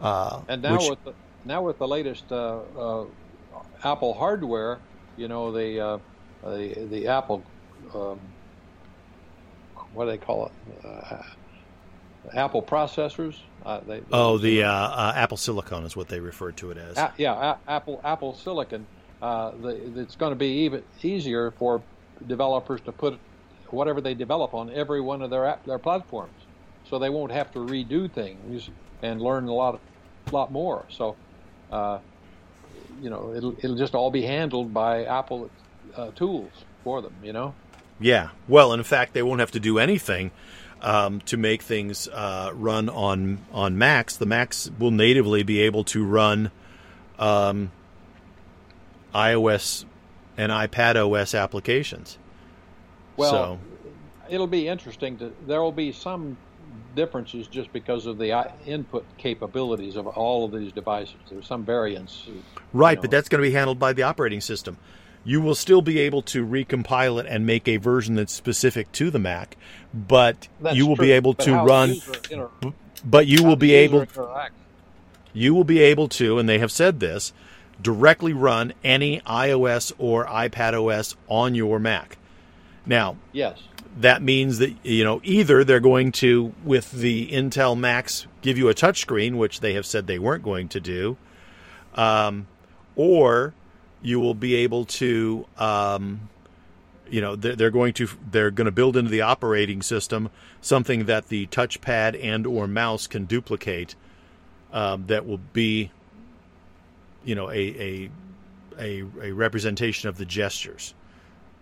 Uh, And now which- with the, now with the latest uh, uh, Apple hardware, you know the uh, the the Apple um, what do they call it? Uh, Apple processors. Uh, they, oh, the uh, Apple Silicon is what they refer to it as. A- yeah, a- Apple Apple Silicon. Uh, the, it's going to be even easier for developers to put whatever they develop on every one of their app, their platforms, so they won't have to redo things and learn a lot lot more. So, uh, you know, it'll it'll just all be handled by Apple uh, tools for them. You know. Yeah. Well, in fact, they won't have to do anything um, to make things uh, run on on Macs. The Macs will natively be able to run um, iOS and iPad OS applications. Well, so, it'll be interesting to. There will be some differences just because of the uh, input capabilities of all of these devices. There's some variance. right, you know. but that's going to be handled by the operating system. You will still be able to recompile it and make a version that's specific to the Mac, but That's you will true, be able but to run. inter- But you will be able. interacts. you will be able to, and they have said this, directly run any iOS or iPad OS on your Mac. Now, Yes. That means that you know either they're going to, with the Intel Macs give you a touchscreen, which they have said they weren't going to do, um, or you will be able to, um, you know, they're, they're going to they're going to build into the operating system something that the touchpad and or mouse can duplicate. Um, that will be, you know, a, a a a representation of the gestures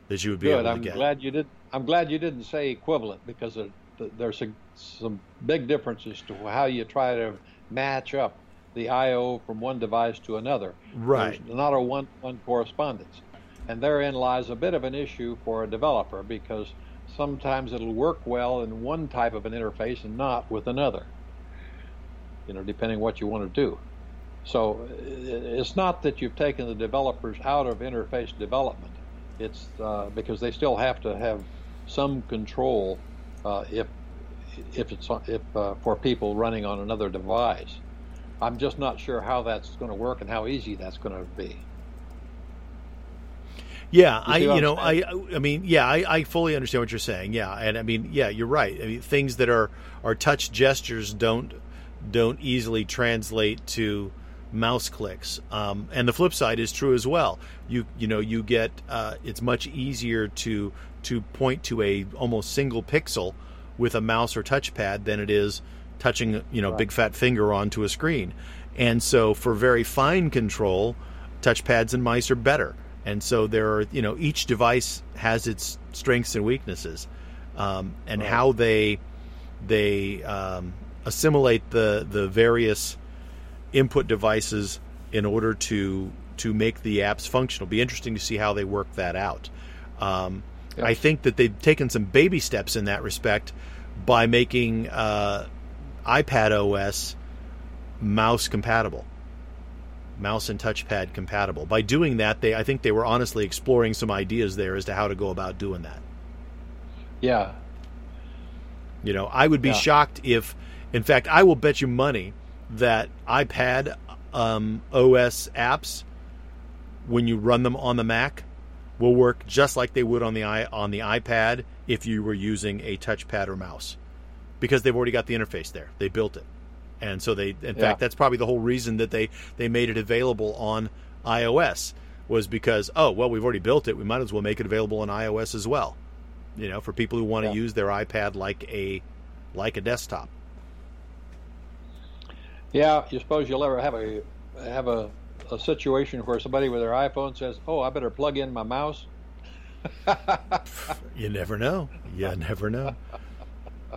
that you would be Good. able to I'm get. glad you did. I'm glad you didn't say equivalent because there, there's some, some big differences to how you try to match up the I/O from one device to another. Right. There's not a one-one correspondence, and therein lies a bit of an issue for a developer because sometimes it'll work well in one type of an interface and not with another. You know, depending what you want to do. So it's not that you've taken the developers out of interface development. It's uh, because they still have to have some control uh, if if it's if uh, for people running on another device. I'm just not sure how that's going to work and how easy that's going to be. Yeah, I you know I I mean yeah I, I fully understand what you're saying. Yeah, and I mean yeah you're right. I mean things that are are touch gestures don't don't easily translate to mouse clicks. Um, and the flip side is true as well. You you know you get uh, it's much easier to to point to a almost single pixel with a mouse or touchpad than it is touching you know right. big fat finger onto a screen. And so for very fine control, touchpads and mice are better. And so there are you know each device has its strengths and weaknesses, um, and right. how they they um, assimilate the the various input devices in order to to make the apps functional. It'll be interesting to see how they work that out. Um, I think that they've taken some baby steps in that respect by making uh, iPad OS mouse compatible, mouse and touchpad compatible. By doing that, they I think they were honestly exploring some ideas there as to how to go about doing that. Yeah. You know, I would be yeah. shocked if, in fact, I will bet you money that iPad um, OS apps, when you run them on the Mac, will work just like they would on the i on the iPad if you were using a touchpad or mouse, because they've already got the interface there. They built it, and so they. In yeah. fact, that's probably the whole reason that they they made it available on iOS was because oh well we've already built it we might as well make it available on iOS as well, you know for people who want to yeah. use their iPad like a like a desktop. Yeah, you suppose you'll ever have a have a, a situation where somebody with their iPhone says, "Oh, I better plug in my mouse." you never know. You never know.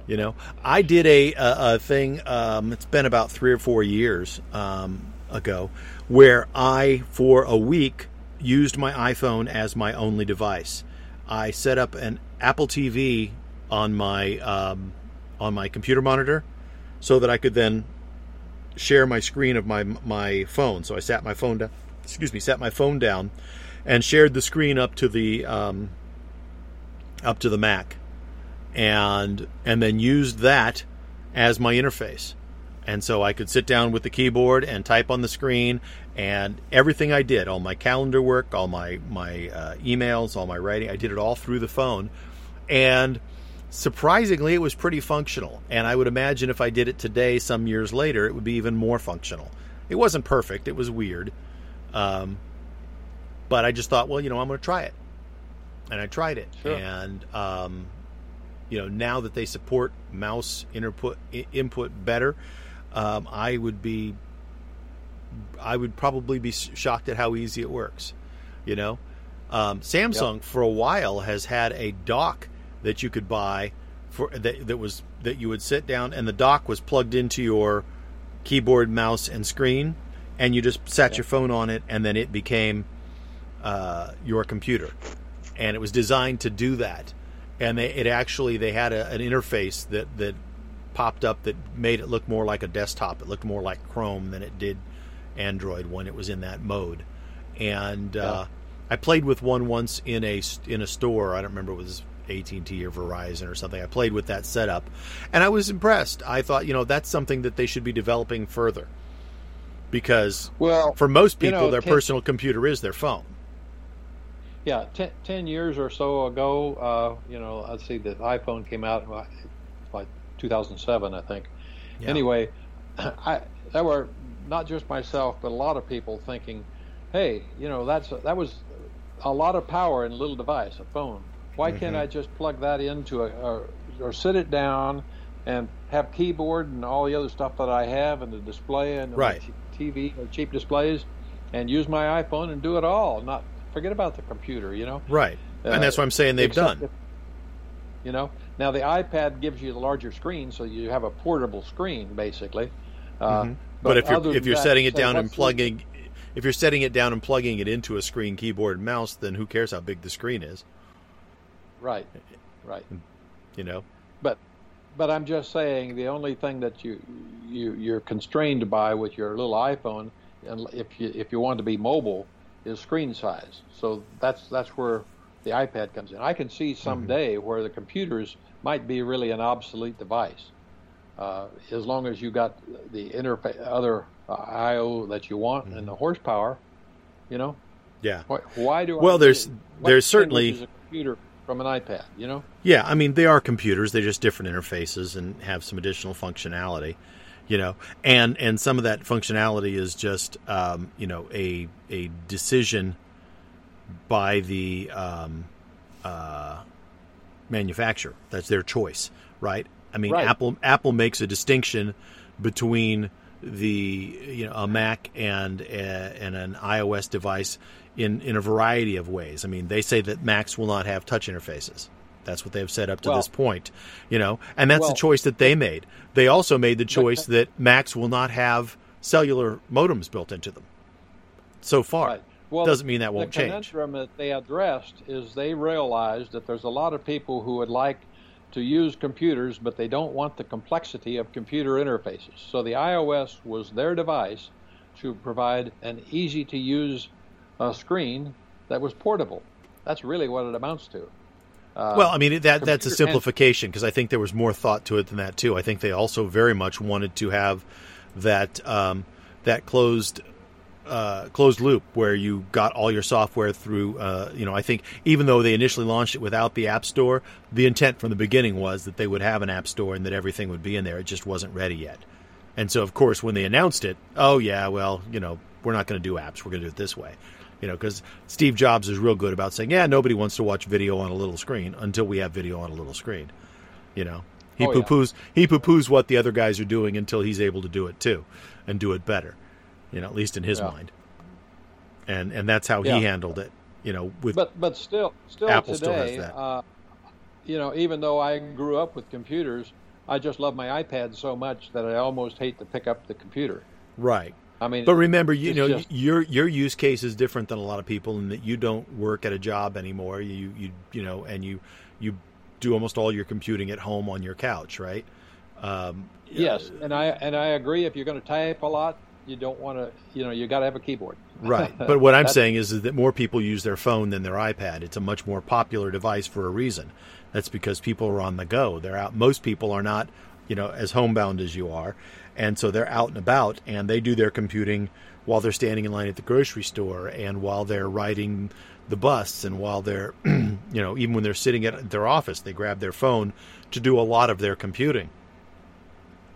You know, I did a a, a thing. Um, it's been about three or four years um, ago, where I for a week used my iPhone as my only device. I set up an Apple TV on my um, on my computer monitor so that I could then share my screen of my my phone. So I sat my phone down. Excuse me, sat my phone down, and shared the screen up to the um, up to the Mac, and and then used that as my interface. And so I could sit down with the keyboard and type on the screen, and everything I did, all my calendar work, all my my uh, emails, all my writing, I did it all through the phone, and surprisingly, it was pretty functional. And I would imagine if I did it today, some years later, it would be even more functional. It wasn't perfect, it was weird. Um, but I just thought, well, you know, I'm going to try it. And I tried it. Sure. And, um, you know, now that they support mouse input, input better, um, I would be, I would probably be shocked at how easy it works. You know, um, Samsung yep. for a while has had a dock that you could buy for that, that was that you would sit down and the dock was plugged into your keyboard, mouse, and screen, and you just sat yeah. your phone on it, and then it became uh, your computer, and it was designed to do that. And they, it actually they had a, an interface that that popped up that made it look more like a desktop. It looked more like Chrome than it did Android when it was in that mode. And uh, yeah. I played with one once in a in a store. I don't remember it was AT&T or Verizon or something. I played with that setup and I was impressed. I thought, you know, that's something that they should be developing further. Because well, for most people you know, their ten, personal computer is their phone. Yeah, ten, 10 years or so ago, uh, you know, let's see the iPhone came out like 2007, I think. Yeah. Anyway, I there were not just myself, but a lot of people thinking, "Hey, you know, that's that was a lot of power in a little device, a phone." Why mm-hmm. can't I just plug that into a, a, or sit it down and have keyboard and all the other stuff that I have and the display and right. the TV or cheap displays and use my iPhone and do it all. Not forget about the computer, you know. Right. Uh, and that's what I'm saying they've done. If, you know, now the iPad gives you the larger screen, so you have a portable screen basically. Uh, mm-hmm. But, but if you're if you're that, setting it down and what's the- plugging, if you're setting it down and plugging it into a screen, keyboard, and mouse, then who cares how big the screen is? Right, right. You know. But but I'm just saying the only thing that you you you're constrained by with your little iPhone, and if you if you want to be mobile, is screen size. So that's that's where the iPad comes in. I can see someday where the computers might be really an obsolete device, uh, as long as you got the interface other uh, I/O that you want and the horsepower. You know, Yeah. why, why do I Well, there's- what there's certainly- a computer from an iPad. You know. Yeah, I mean they are computers. They're just different interfaces and have some additional functionality, you know. And and some of that functionality is just um, you know a a decision by the um, uh, manufacturer. That's their choice, right? I mean, Right. Apple Apple makes a distinction between the you know a Mac and a, and an iOS device in in a variety of ways. I mean, they say that Macs will not have touch interfaces. That's what they've said up to Well- this point, you know, and that's Well- the choice that they made. They also made the choice that Macs will not have cellular modems built into them. So far, Right. Well, doesn't mean that won't the change. The conundrum that they addressed is they realized that there's a lot of people who would like to use computers, but they don't want the complexity of computer interfaces. So the iOS was their device to provide an easy to use uh, screen that was portable. That's really what it amounts to. Uh, Well, I mean that that's a simplification because I think there was more thought to it than that too. I think they also very much wanted to have that um, that closed uh, closed loop where you got all your software through. Uh, you know, I think even though they initially launched it without the App Store, the intent from the beginning was that they would have an App Store and that everything would be in there. It just wasn't ready yet. And so, of course, when they announced it, oh yeah, well, you know, we're not going to do apps. We're going to do it this way. You know, because Steve Jobs is real good about saying, yeah, nobody wants to watch video on a little screen until we have video on a little screen. You know, he Oh, yeah. poo-poos he poo-poos what the other guys are doing until he's able to do it too, and do it better. You know, at least in his Yeah. mind. And and that's how Yeah. he handled it. You know, with but but still still Apple still has today, that. Uh, you know, even though I grew up with computers, I just love my iPad so much that I almost hate to pick up the computer. right. I mean, But remember, you know, just- your your use case is different than a lot of people in that you don't work at a job anymore. You you you know, and you you do almost all your computing at home on your couch, right? Um, Yes, and I and I agree. If you're going to type a lot, you don't want to. You know, you got to have a keyboard. Right. But what I'm saying is, is that more people use their phone than their iPad. It's a much more popular device for a reason. That's because people are on the go. They're out. Most people are not, you know, as homebound as you are, and so they're out and about, and they do their computing while they're standing in line at the grocery store, and while they're riding the bus, and while they're, you know, even when they're sitting at their office, they grab their phone to do a lot of their computing.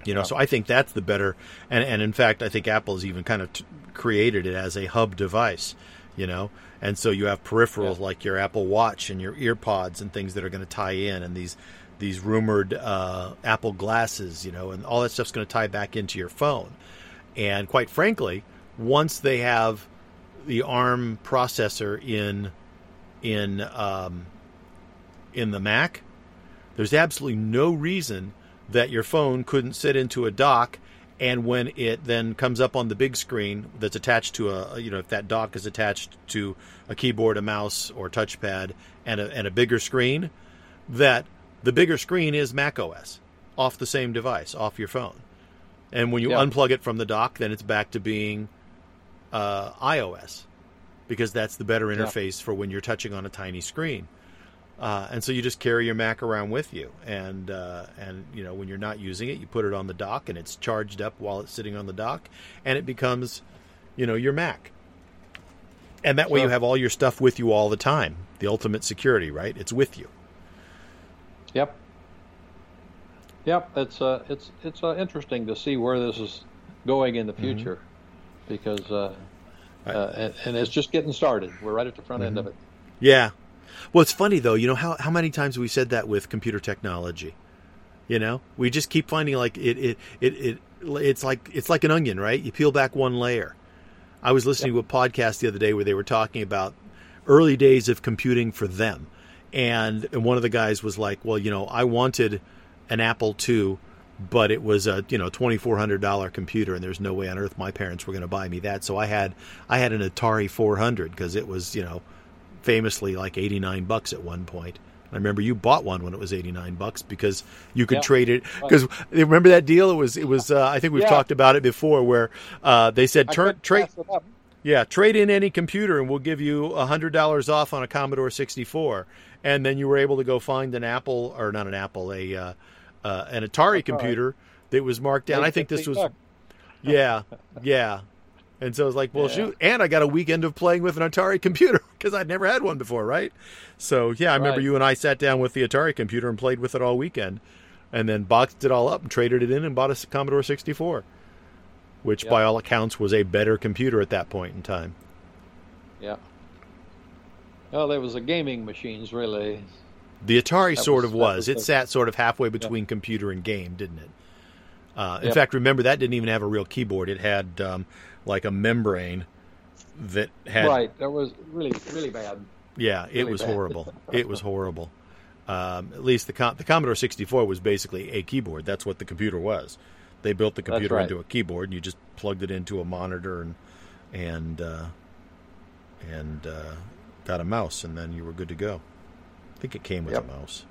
You know, so I think that's the better, and and in fact, I think Apple has even kind of t- created it as a hub device. You know, and so you have peripherals Yeah. like your Apple Watch and your EarPods and things that are going to tie in, and these these rumored uh, Apple glasses. You know, and all that stuff's going to tie back into your phone. And quite frankly, once they have the ARM processor in in um, in the Mac, there's absolutely no reason that your phone couldn't sit into a dock and when it then comes up on the big screen that's attached to a you know if that dock is attached to a keyboard a mouse or touchpad and a, and a bigger screen that the bigger screen is mac os off the same device off your phone and when you Yeah. unplug it from the dock then it's back to being uh, ios because that's the better interface for when you're touching on a tiny screen uh, and so you just carry your Mac around with you, and uh, and you know when you're not using it, you put it on the dock, and it's charged up while it's sitting on the dock, and it becomes, you know, your Mac. And that way you have all your stuff with you all the time. The ultimate security, right? It's with you. Yep. Yep. It's uh, it's it's uh, interesting to see where this is going in the future, because uh, Right. uh, and, and it's just getting started. We're right at the front end of it. Yeah. Well, it's funny though. You know how how many times we said that with computer technology. You know, we just keep finding like it it it, it it's like it's like an onion, right? You peel back one layer. I was listening to a podcast the other day where they were talking about early days of computing for them, and and one of the guys was like, "Well, you know, I wanted an Apple II but it was a you know twenty four hundred dollar computer, and there's no way on earth my parents were going to buy me that. So I had I had an Atari four hundred because it was you know famously like eighty nine bucks at one point. I remember you bought one when it was eighty nine bucks because you could trade it. Because remember that deal? It was it was. Uh, I think we've yeah. talked about it before, where uh, they said turn trade. Yeah, trade in any computer and we'll give you hundred dollars off on a Commodore sixty four. And then you were able to go find an Apple or not an Apple, a uh, uh, an Atari computer that was marked down. I think this was, yeah, yeah. And so I was like, well, yeah. shoot, and I got a weekend of playing with an Atari computer because I'd never had one before, right? So yeah, I right. remember you and I sat down with the Atari computer and played with it all weekend, and then boxed it all up and traded it in and bought a Commodore 64, which yep. by all accounts was a better computer at that point in time. Yeah. Well, there was a gaming machines really. The Atari that sort was, of was. was. It the, sat sort of halfway between yeah. computer and game, didn't it? Uh, in yep. fact, remember that didn't even have a real keyboard. It had um, like a membrane that had. Right. That was really really bad. Yeah, it really was bad. horrible. it was horrible. Um, at least the the Commodore 64 was basically a keyboard. That's what the computer was. They built the computer right. into a keyboard, and you just plugged it into a monitor and and uh, and uh, got a mouse, and then you were good to go. I think it came with yep. a mouse.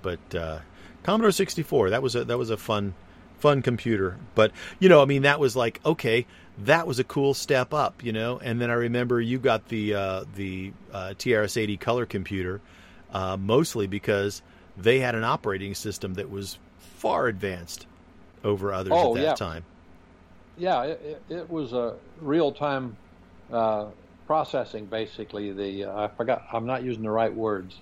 But uh, Commodore 64, that was a that was a fun fun computer. But you know, I mean, that was like okay, that was a cool step up, you know. And then I remember you got the uh, the uh, TRS-80 color computer, uh, mostly because they had an operating system that was far advanced over others oh, at that yeah. time. Yeah, it, it was a real time uh, processing basically the uh, I forgot I'm not using the right words.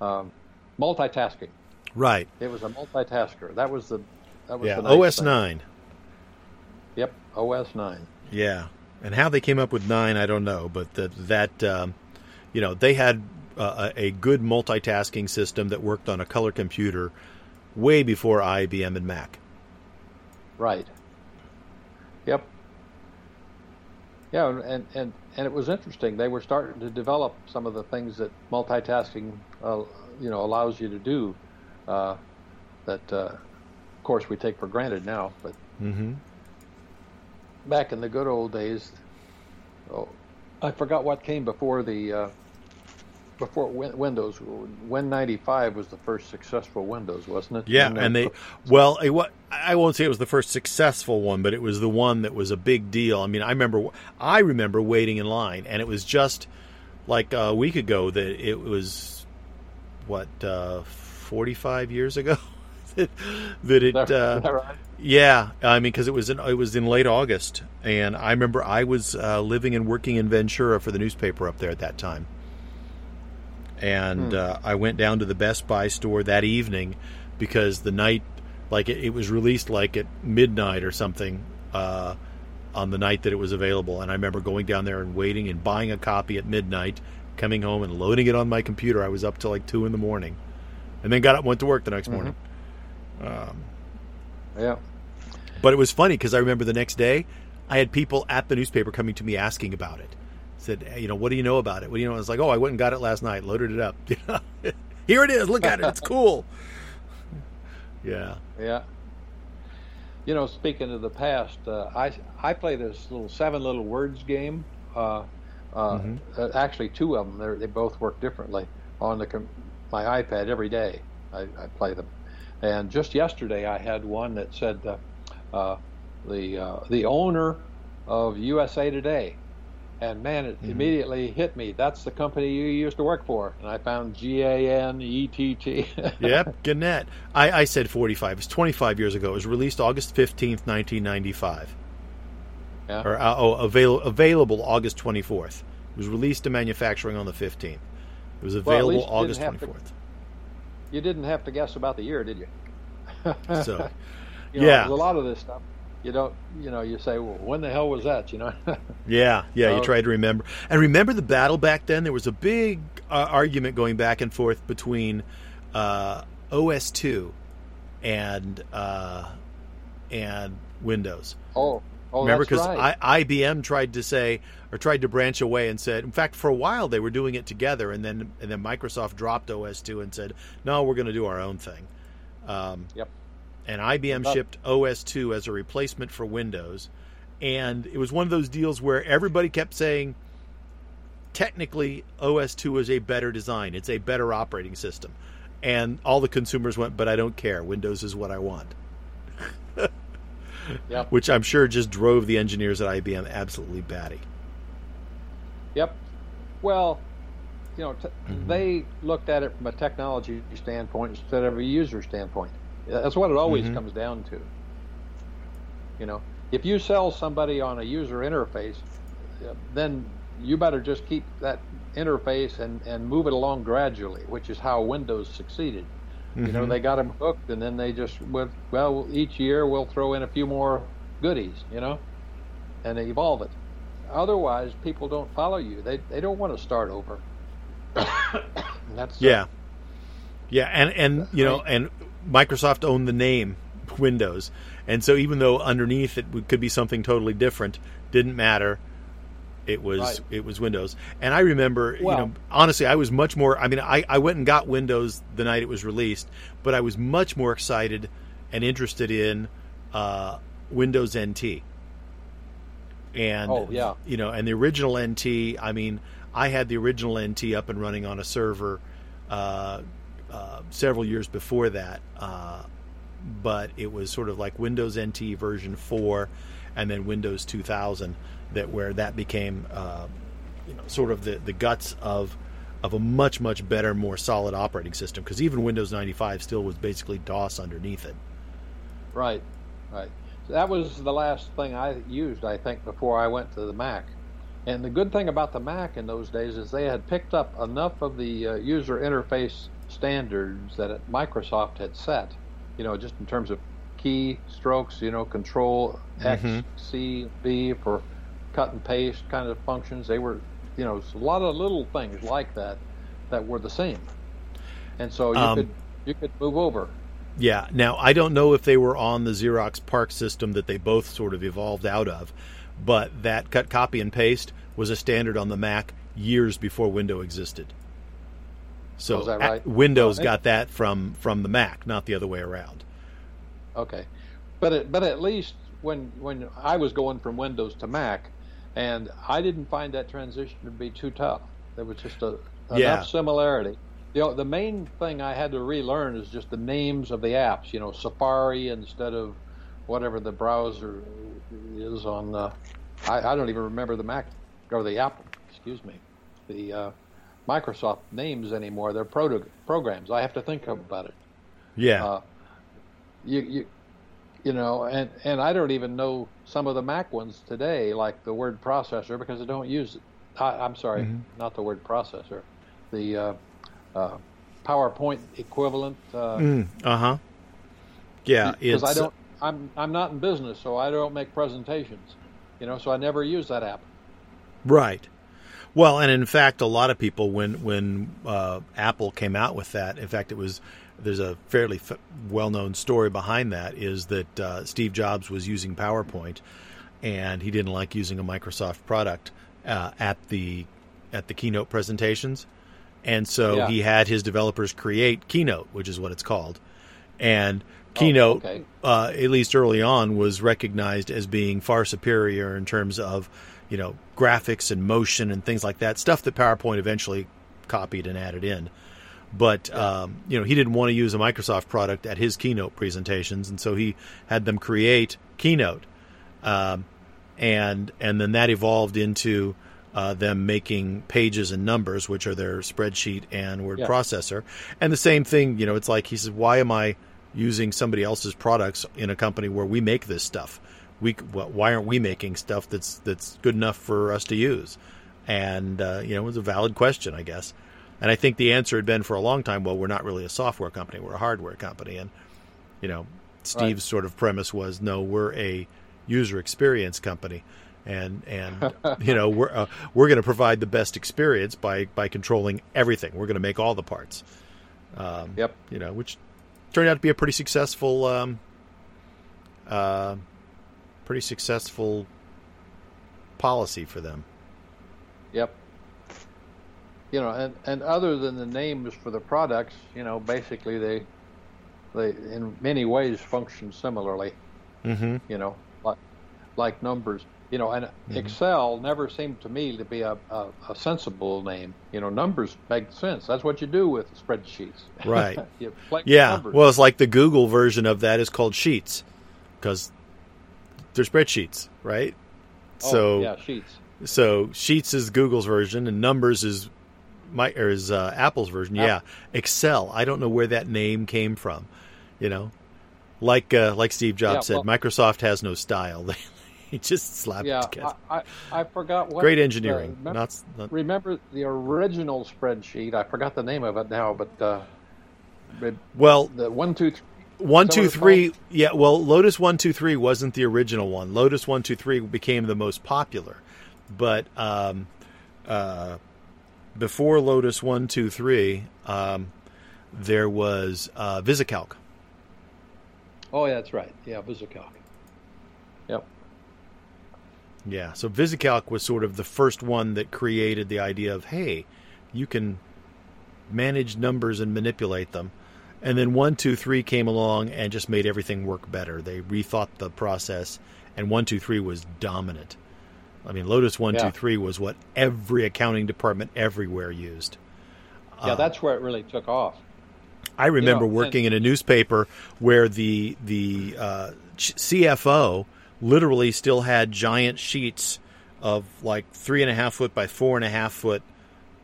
Um, multitasking. Right. It was a multitasker. That was the that was yeah the nice OS thing. 9 yep OS 9 yeah. And how they came up with 9 I don't know but the, that um, you know they had uh, a good multitasking system that worked on a color computer way before IBM and Mac. Right yep yeah, and, and, and it was interesting. They were starting to develop some of the things that multitasking, uh, you know, allows you to do. Uh, that, uh, of course, we take for granted now. But mm-hmm. back in the good old days, oh, I forgot what came before the uh, before Windows. Win95 was the first successful Windows, wasn't it? Yeah, and they well, I won't say it was the first successful one, but it was the one that was a big deal. I mean, I remember I remember waiting in line, and it was just like a week ago that it was what uh, 45 years ago that, that it. Uh, right? Yeah, I mean, because it was in it was in late August, and I remember I was uh, living and working in Ventura for the newspaper up there at that time and hmm. uh, I went down to the Best Buy store that evening because the night, like it, it was released like at midnight or something uh, on the night that it was available, and I remember going down there and waiting and buying a copy at midnight, coming home and loading it on my computer. I was up till like two in the morning, and then got up and went to work the next mm-hmm. morning. Um, yeah, but it was funny because I remember the next day I had people at the newspaper coming to me asking about it said, hey, you know, what do you know about it? What do you know? I was like, oh, I went and got it last night, loaded it up. Here it is. Look at it. It's cool. yeah. Yeah. You know, speaking of the past, uh, I I play this little seven little words game. Uh, uh, mm-hmm. Uh, actually, two of them. They both work differently on the com- my iPad every day. I, I, play them, and just yesterday I had one that said uh, uh, the the owner of USA Today and man, it mm-hmm. immediately hit me. That's the company you used to work for, and I found G A N E T T. Yep, Gannett. I, I said forty-five. It's twenty-five years ago. It was released August fifteenth, nineteen ninety-five. Yeah. Or uh, oh, avail- available August twenty-fourth. It was released to manufacturing on the fifteenth. It was available well, August twenty-fourth. You didn't have to guess about the year, did you? so, you know, yeah, a lot of this stuff you don't you know you say well when the hell was that? You know? Yeah yeah you try to remember. And remember the battle back then? There was a big uh, argument going back and forth between uh, os2 and uh, and windows. Oh Oh, Remember, because right. IBM tried to say or tried to branch away and said, in fact, for a while they were doing it together, and then and then Microsoft dropped OS2 and said, no, we're going to do our own thing. Um, yep and IBM But- shipped OS2 as a replacement for Windows, and it was one of those deals where everybody kept saying, technically, OS2 is a better design. It's a better operating system, and all the consumers went, but I don't care. Windows is what I want. Yep. Which I'm sure just drove the engineers at IBM absolutely batty. Yep. Well, you know, t- Mhm. they looked at it from a technology standpoint instead of a user standpoint. That's what it always Mhm. comes down to. You know, if you sell somebody on a user interface, uh, then you better just keep that interface and, and move it along gradually, which is how Windows succeeded. You know, Mhm. they got them hooked, and then they just would, well, each year we'll throw in a few more goodies, you know, and evolve it. Otherwise, people don't follow you. They they don't want to start over. That's uh, Yeah, yeah, and and you know, and Microsoft owned the name Windows, and so even though underneath it could be something totally different, didn't matter. It was Right. it was Windows, and I remember, you know, honestly, I was much more. I mean, I I went and got Windows the night it was released, but I was much more excited and interested in uh, Windows NT. And Oh, yeah. you know, and the original NT. I mean, I had the original NT up and running on a server uh, uh, several years before that, uh, but it was sort of like Windows NT version four, and then Windows 2000 that where that became uh, you know sort of the the guts of of a much much better, more solid operating system. Because even Windows 95 still was basically DOS underneath it. Right, right. So that was the last thing I used, I think, before I went to the Mac. And the good thing about the Mac in those days is they had picked up enough of the uh, user interface standards that Microsoft had set. You know, just in terms of key strokes. You know, Control X, Mhm. C, B for cut and paste kind of functions. They were, you know, a lot of little things like that that were the same. And so you Um, could you could move over. Yeah. Now I don't know if they were on the Xerox PARC system that they both sort of evolved out of, but that cut, copy, and paste was a standard on the Mac years before Windows existed. So Oh, right? Windows got that from from the Mac, not the other way around. Okay, but it, but at least when when I was going from Windows to Mac, and I didn't find that transition to be too tough. There was just a enough Yeah. similarity. You know, the main thing I had to relearn is just the names of the apps. You know, Safari instead of whatever the browser is on. Uh, I, I don't even remember the Mac or the Apple. Excuse me, the uh, Microsoft names anymore. They're pro- programs. I have to think about it Yeah. uh, you you you know, and and I don't even know some of the Mac ones today, like the word processor, because I don't use it. I, I'm sorry, Mhm. not the word processor, the uh, uh, PowerPoint equivalent. Uh, Mm, uh huh. Yeah. because I don't, I'm I'm not in business, so I don't make presentations. You know, so I never use that app. Right. Well, and in fact, a lot of people when when uh, Apple came out with that, in fact, it was there's a fairly f- well-known story behind that is that uh, Steve Jobs was using PowerPoint, and he didn't like using a Microsoft product uh, at the at the keynote presentations, and so Yeah. he had his developers create Keynote, which is what it's called, and Keynote okay. uh, at least early on, was recognized as being far superior in terms of, you know, graphics and motion and things like that. Stuff that PowerPoint eventually copied and added in. But um, you know, he didn't want to use a Microsoft product at his keynote presentations, and so he had them create Keynote, um, and and then that evolved into uh, them making pages and numbers, which are their spreadsheet and word Yeah. processor. And the same thing, you know, it's like he says, why am I using somebody else's products in a company where we make this stuff? We wh- why aren't we making stuff that's that's good enough for us to use? And uh, you know, it was a valid question, I guess. And I think the answer had been for a long time, well, we're not really a software company, we're a hardware company. And you know, Steve's sort of premise was, no, we're a user experience company. And and you know we're uh, we're going to provide the best experience by by controlling everything. We're going to make all the parts. Um, Yep. You know, which turned out to be a pretty successful, um, uh, pretty successful policy for them. Yep. You know, and, and other than the names for the products, you know, basically they they in many ways function similarly. Mm-hmm. You know, like like numbers. You know, and mm-hmm. Excel never seemed to me to be a, a, a, sensible name. You know, numbers make sense. That's what you do with spreadsheets. Right. yeah. Well, it's like the Google version of that is called Sheets because they're spreadsheets, right? Oh, so yeah, Sheets. So Sheets is Google's version, and Numbers is my or is uh, Apple's version. Yeah, Excel. I don't know where that name came from. You know, like uh, like Steve Jobs yeah, well, said, Microsoft has no style. They he just slapped yeah, it together. I, I, I forgot what great engineering. Uh, remember, not, not, remember, the original spreadsheet. I forgot the name of it now, but uh, well, the one two three. One two three, yeah. Well, Lotus one two three wasn't the original one. Lotus one two three became the most popular, but um, uh, before Lotus one two three, um, there was uh, VisiCalc. Oh, yeah, that's right. Yeah, VisiCalc. Yep. Yeah, so VisiCalc was sort of the first one that created the idea of hey, you can manage numbers and manipulate them. And then one two three came along and just made everything work better. They rethought the process, and one two three was dominant. I mean, Lotus one two three was what every accounting department everywhere used. Yeah, uh, that's where it really took off. I remember you know, working and, in a newspaper where the the uh, CFO literally still had giant sheets of like three and a half foot by four and a half foot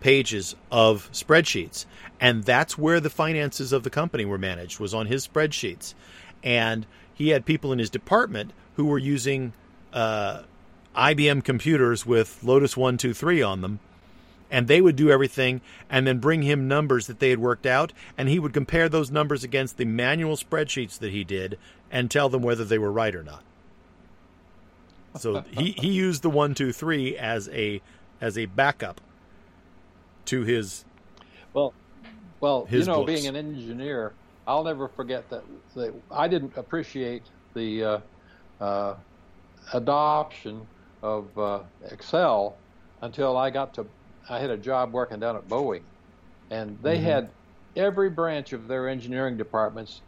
pages of spreadsheets, and that's where the finances of the company were managed was on his spreadsheets, and he had people in his department who were using uh, IBM computers with Lotus one two three on them. And they would do everything and then bring him numbers that they had worked out. And he would compare those numbers against the manual spreadsheets that he did and tell them whether they were right or not. So he, he used the one two three as a as a backup to his well well his you know books. being an engineer i'll never forget that, that i didn't appreciate the uh, uh, adoption of uh, excel until i got to I had a job working down at Boeing, and they mm-hmm. had every branch of their engineering departments.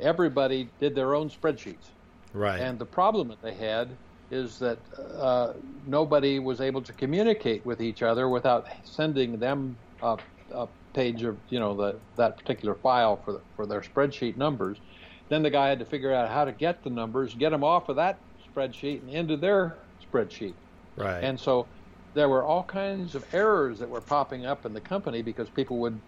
Everybody did their own spreadsheets. Right. And the problem that they had is that uh, nobody was able to communicate with each other without sending them a, a page of you know the, that particular file for the, for their spreadsheet numbers. Then the guy had to figure out how to get the numbers, get them off of that spreadsheet and into their spreadsheet. Right. And so there were all kinds of errors that were popping up in the company because people would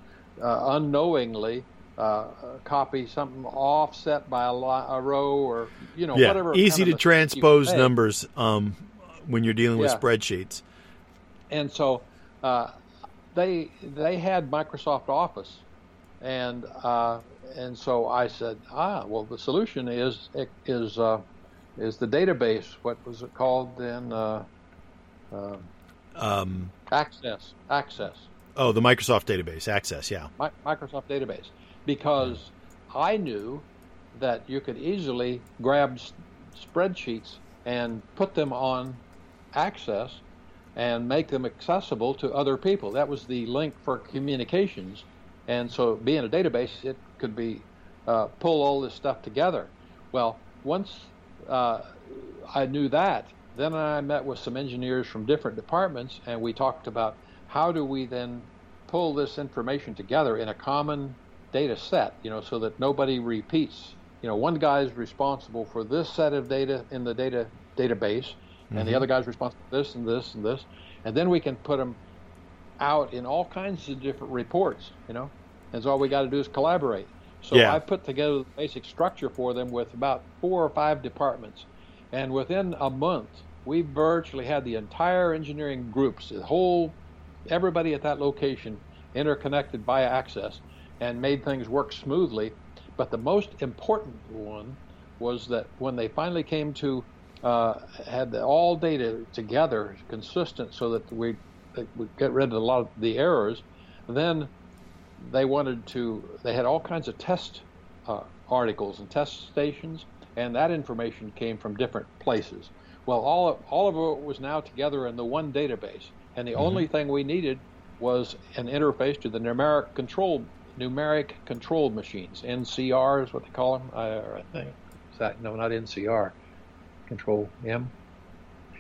uh, unknowingly uh, copy something offset by a, a, row or you know yeah, whatever. Easy to transpose numbers um, when you're dealing with spreadsheets. And so uh, they they had Microsoft Office, and uh, and so I said, ah, well, the solution is is uh, is the database. What was it called then? Uh, um, access, access. Oh, the Microsoft database, Access, yeah. My, Microsoft database, because I knew that you could easily grab s- spreadsheets and put them on Access and make them accessible to other people. That was the link for communications, and so being a database, it could be uh, pull all this stuff together. Well, once uh, I knew that, then I met with some engineers from different departments, and we talked about how do we then pull this information together in a common data set, you know, so that nobody repeats. You know, one guy is responsible for this set of data in the data database, mm-hmm. and the mm-hmm. other guy's responsible for this and this and this, and then we can put them out in all kinds of different reports, you know, and so all we got to do is collaborate. So yeah. I put together the basic structure for them with about four or five departments and within a month, we virtually had the entire engineering groups, the whole, everybody at that location interconnected via access and made things work smoothly. But the most important one was that when they finally came to uh, had all data together, consistent, so that we we get rid of a lot of the errors. Then they wanted to. They had all kinds of test uh, articles and test stations, and that information came from different places. Well, all of, all of it was now together in the one database, and the mm-hmm. only thing we needed was an interface to the numeric control numeric controlled machines. NCR is what they call them. I, think is that no, not NCR. Control M.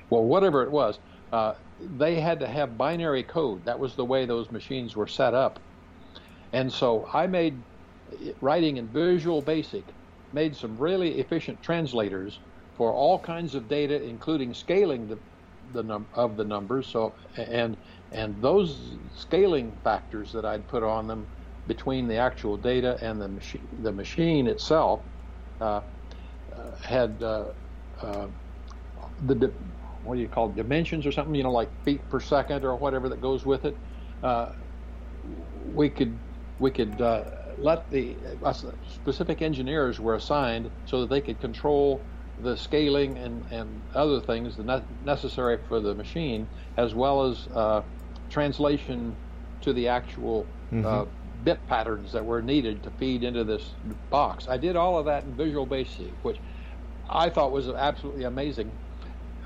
Well, whatever it was, uh, they had to have binary code. That was the way those machines were set up. And so I made writing in Visual Basic, made some really efficient translators for all kinds of data, including scaling the, the num- of the numbers. So and and those scaling factors that I'd put on them between the actual data and the machine, the machine itself, uh, uh, had uh, uh the di- what do you call it, dimensions or something? You know, like feet per second or whatever that goes with it. Uh, we could we could uh, let the specific engineers were assigned so that they could control the scaling and, and other things necessary for the machine, as well as translation to the actual mm-hmm. Bit patterns that were needed to feed into this box. I did all of that in Visual Basic, which I thought was absolutely amazing,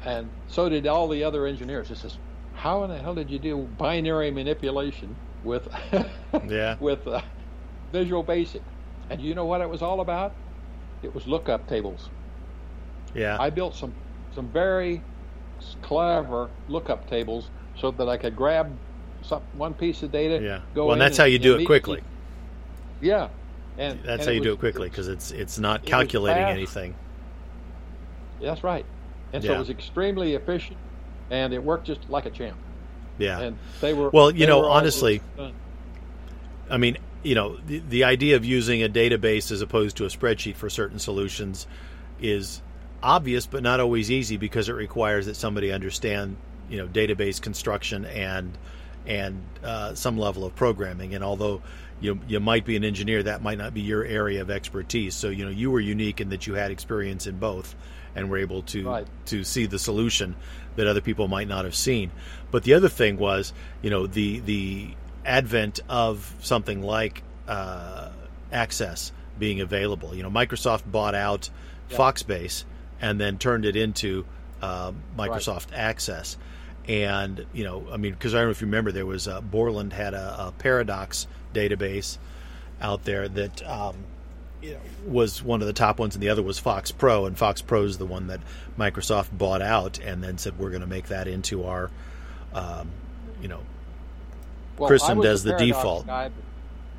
and so did all the other engineers. It says, how in the hell did you do binary manipulation with yeah. with uh, Visual Basic? And you know what it was all about? It was lookup tables. Yeah. I built some some very clever lookup tables so that I could grab some, one piece of data. Yeah. well, and that's how you do it quickly. Yeah. And that's and how you was, do it quickly because it's it's not calculating anything. That's right. And yeah. so it was extremely efficient, and it worked just like a champ. Yeah. And they were well, you know, honestly. I mean, you know, the, the idea of using a database as opposed to a spreadsheet for certain solutions is obvious, but not always easy because it requires that somebody understand you know database construction and and uh, some level of programming. And although you you might be an engineer, that might not be your area of expertise. So you know you were unique in that you had experience in both and were able to right. to see the solution that other people might not have seen. But the other thing was, you know, the the advent of something like uh, Access being available. You know, Microsoft bought out yep. Foxbase and then turned it into uh, Microsoft right. Access and you know, I mean, because I don't know if you remember, there was uh, Borland had a, a, Paradox database out there that um, you know, was one of the top ones, and the other was Fox Pro, and Fox Pro is the one that Microsoft bought out and then said we're going to make that into our, um, you know, well, christened as the default. Guy,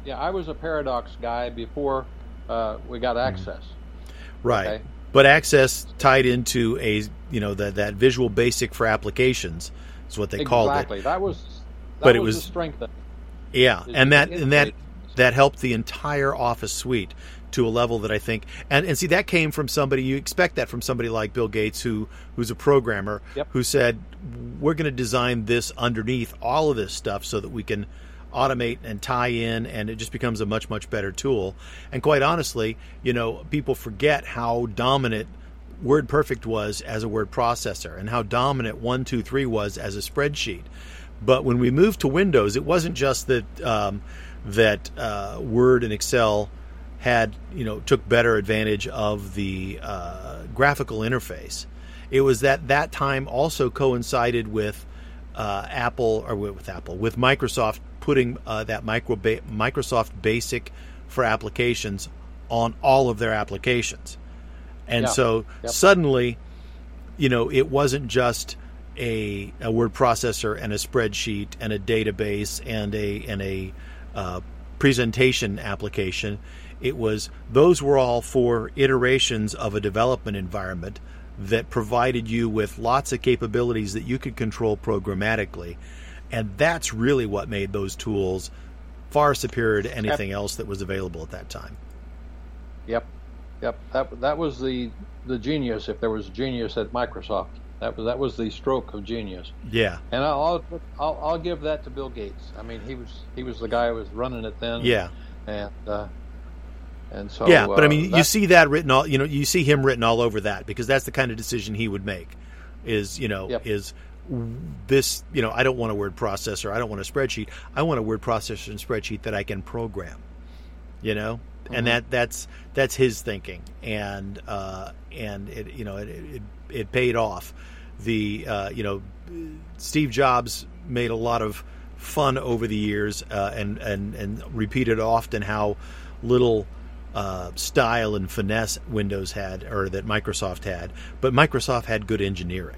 yeah, I was a Paradox guy before uh, we got mm-hmm. Access. Mm-hmm. Right. Okay? But Access tied into a you know that that Visual Basic for applications is what they exactly. called it. Exactly. That was. That but was it was the strength. Yeah, and that and that that helped the entire Office suite to a level that I think and, and see that came from somebody you expect that from somebody like Bill Gates who who's a programmer yep. who said we're going to design this underneath all of this stuff so that we can automate and tie in and it just becomes a much much better tool. And quite honestly you know people forget how dominant WordPerfect was as a word processor and how dominant 123 was as a spreadsheet. But when we moved to Windows it wasn't just that um, that uh, Word and Excel had you know took better advantage of the uh, graphical interface. It was that that time also coincided with uh, Apple or with Apple with Microsoft putting uh, that micro ba- Microsoft Basic for applications on all of their applications. And yeah. so yep. suddenly, you know, it wasn't just a, a word processor and a spreadsheet and a database and a and a uh, presentation application. It was those were all for iterations of a development environment that provided you with lots of capabilities that you could control programmatically and that's really what made those tools far superior to anything else that was available at that time. Yep, yep. That that was the the genius. If there was genius at Microsoft, that was that was the stroke of genius. Yeah. And I'll I'll, I'll give that to Bill Gates. I mean, he was he was the guy who was running it then. Yeah. And uh, and so yeah, but I mean, uh, you see that written all you know you see him written all over that because that's the kind of decision he would make. Is you know yep. is this, you know, I don't want a word processor. I don't want a spreadsheet. I want a word processor and spreadsheet that I can program. You know, mm-hmm. and that that's that's his thinking, and uh, and it you know it, it, it paid off. The uh, you know Steve Jobs made a lot of fun over the years, uh, and and and repeated often how little. Uh, style and finesse Windows had, or that Microsoft had, but Microsoft had good engineering.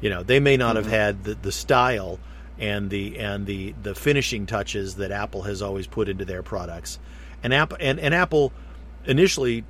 You know, they may not mm-hmm. have had the, the style and the and the the finishing touches that Apple has always put into their products. And Apple and, and Apple initially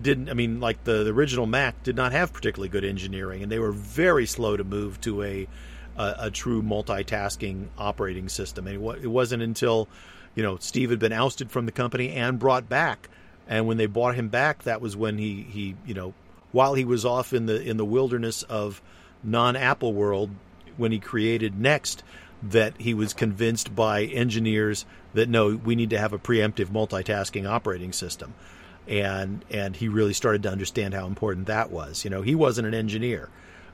didn't I mean like the, the original Mac did not have particularly good engineering and they were very slow to move to a a, a true multitasking operating system. And it wasn't until you know Steve had been ousted from the company and brought back and when they brought him back that was when he he you know while he was off in the in the wilderness of non-Apple world when he created Next that he was convinced by engineers that no, we need to have a preemptive multitasking operating system. And and he really started to understand how important that was. You know, he wasn't an engineer.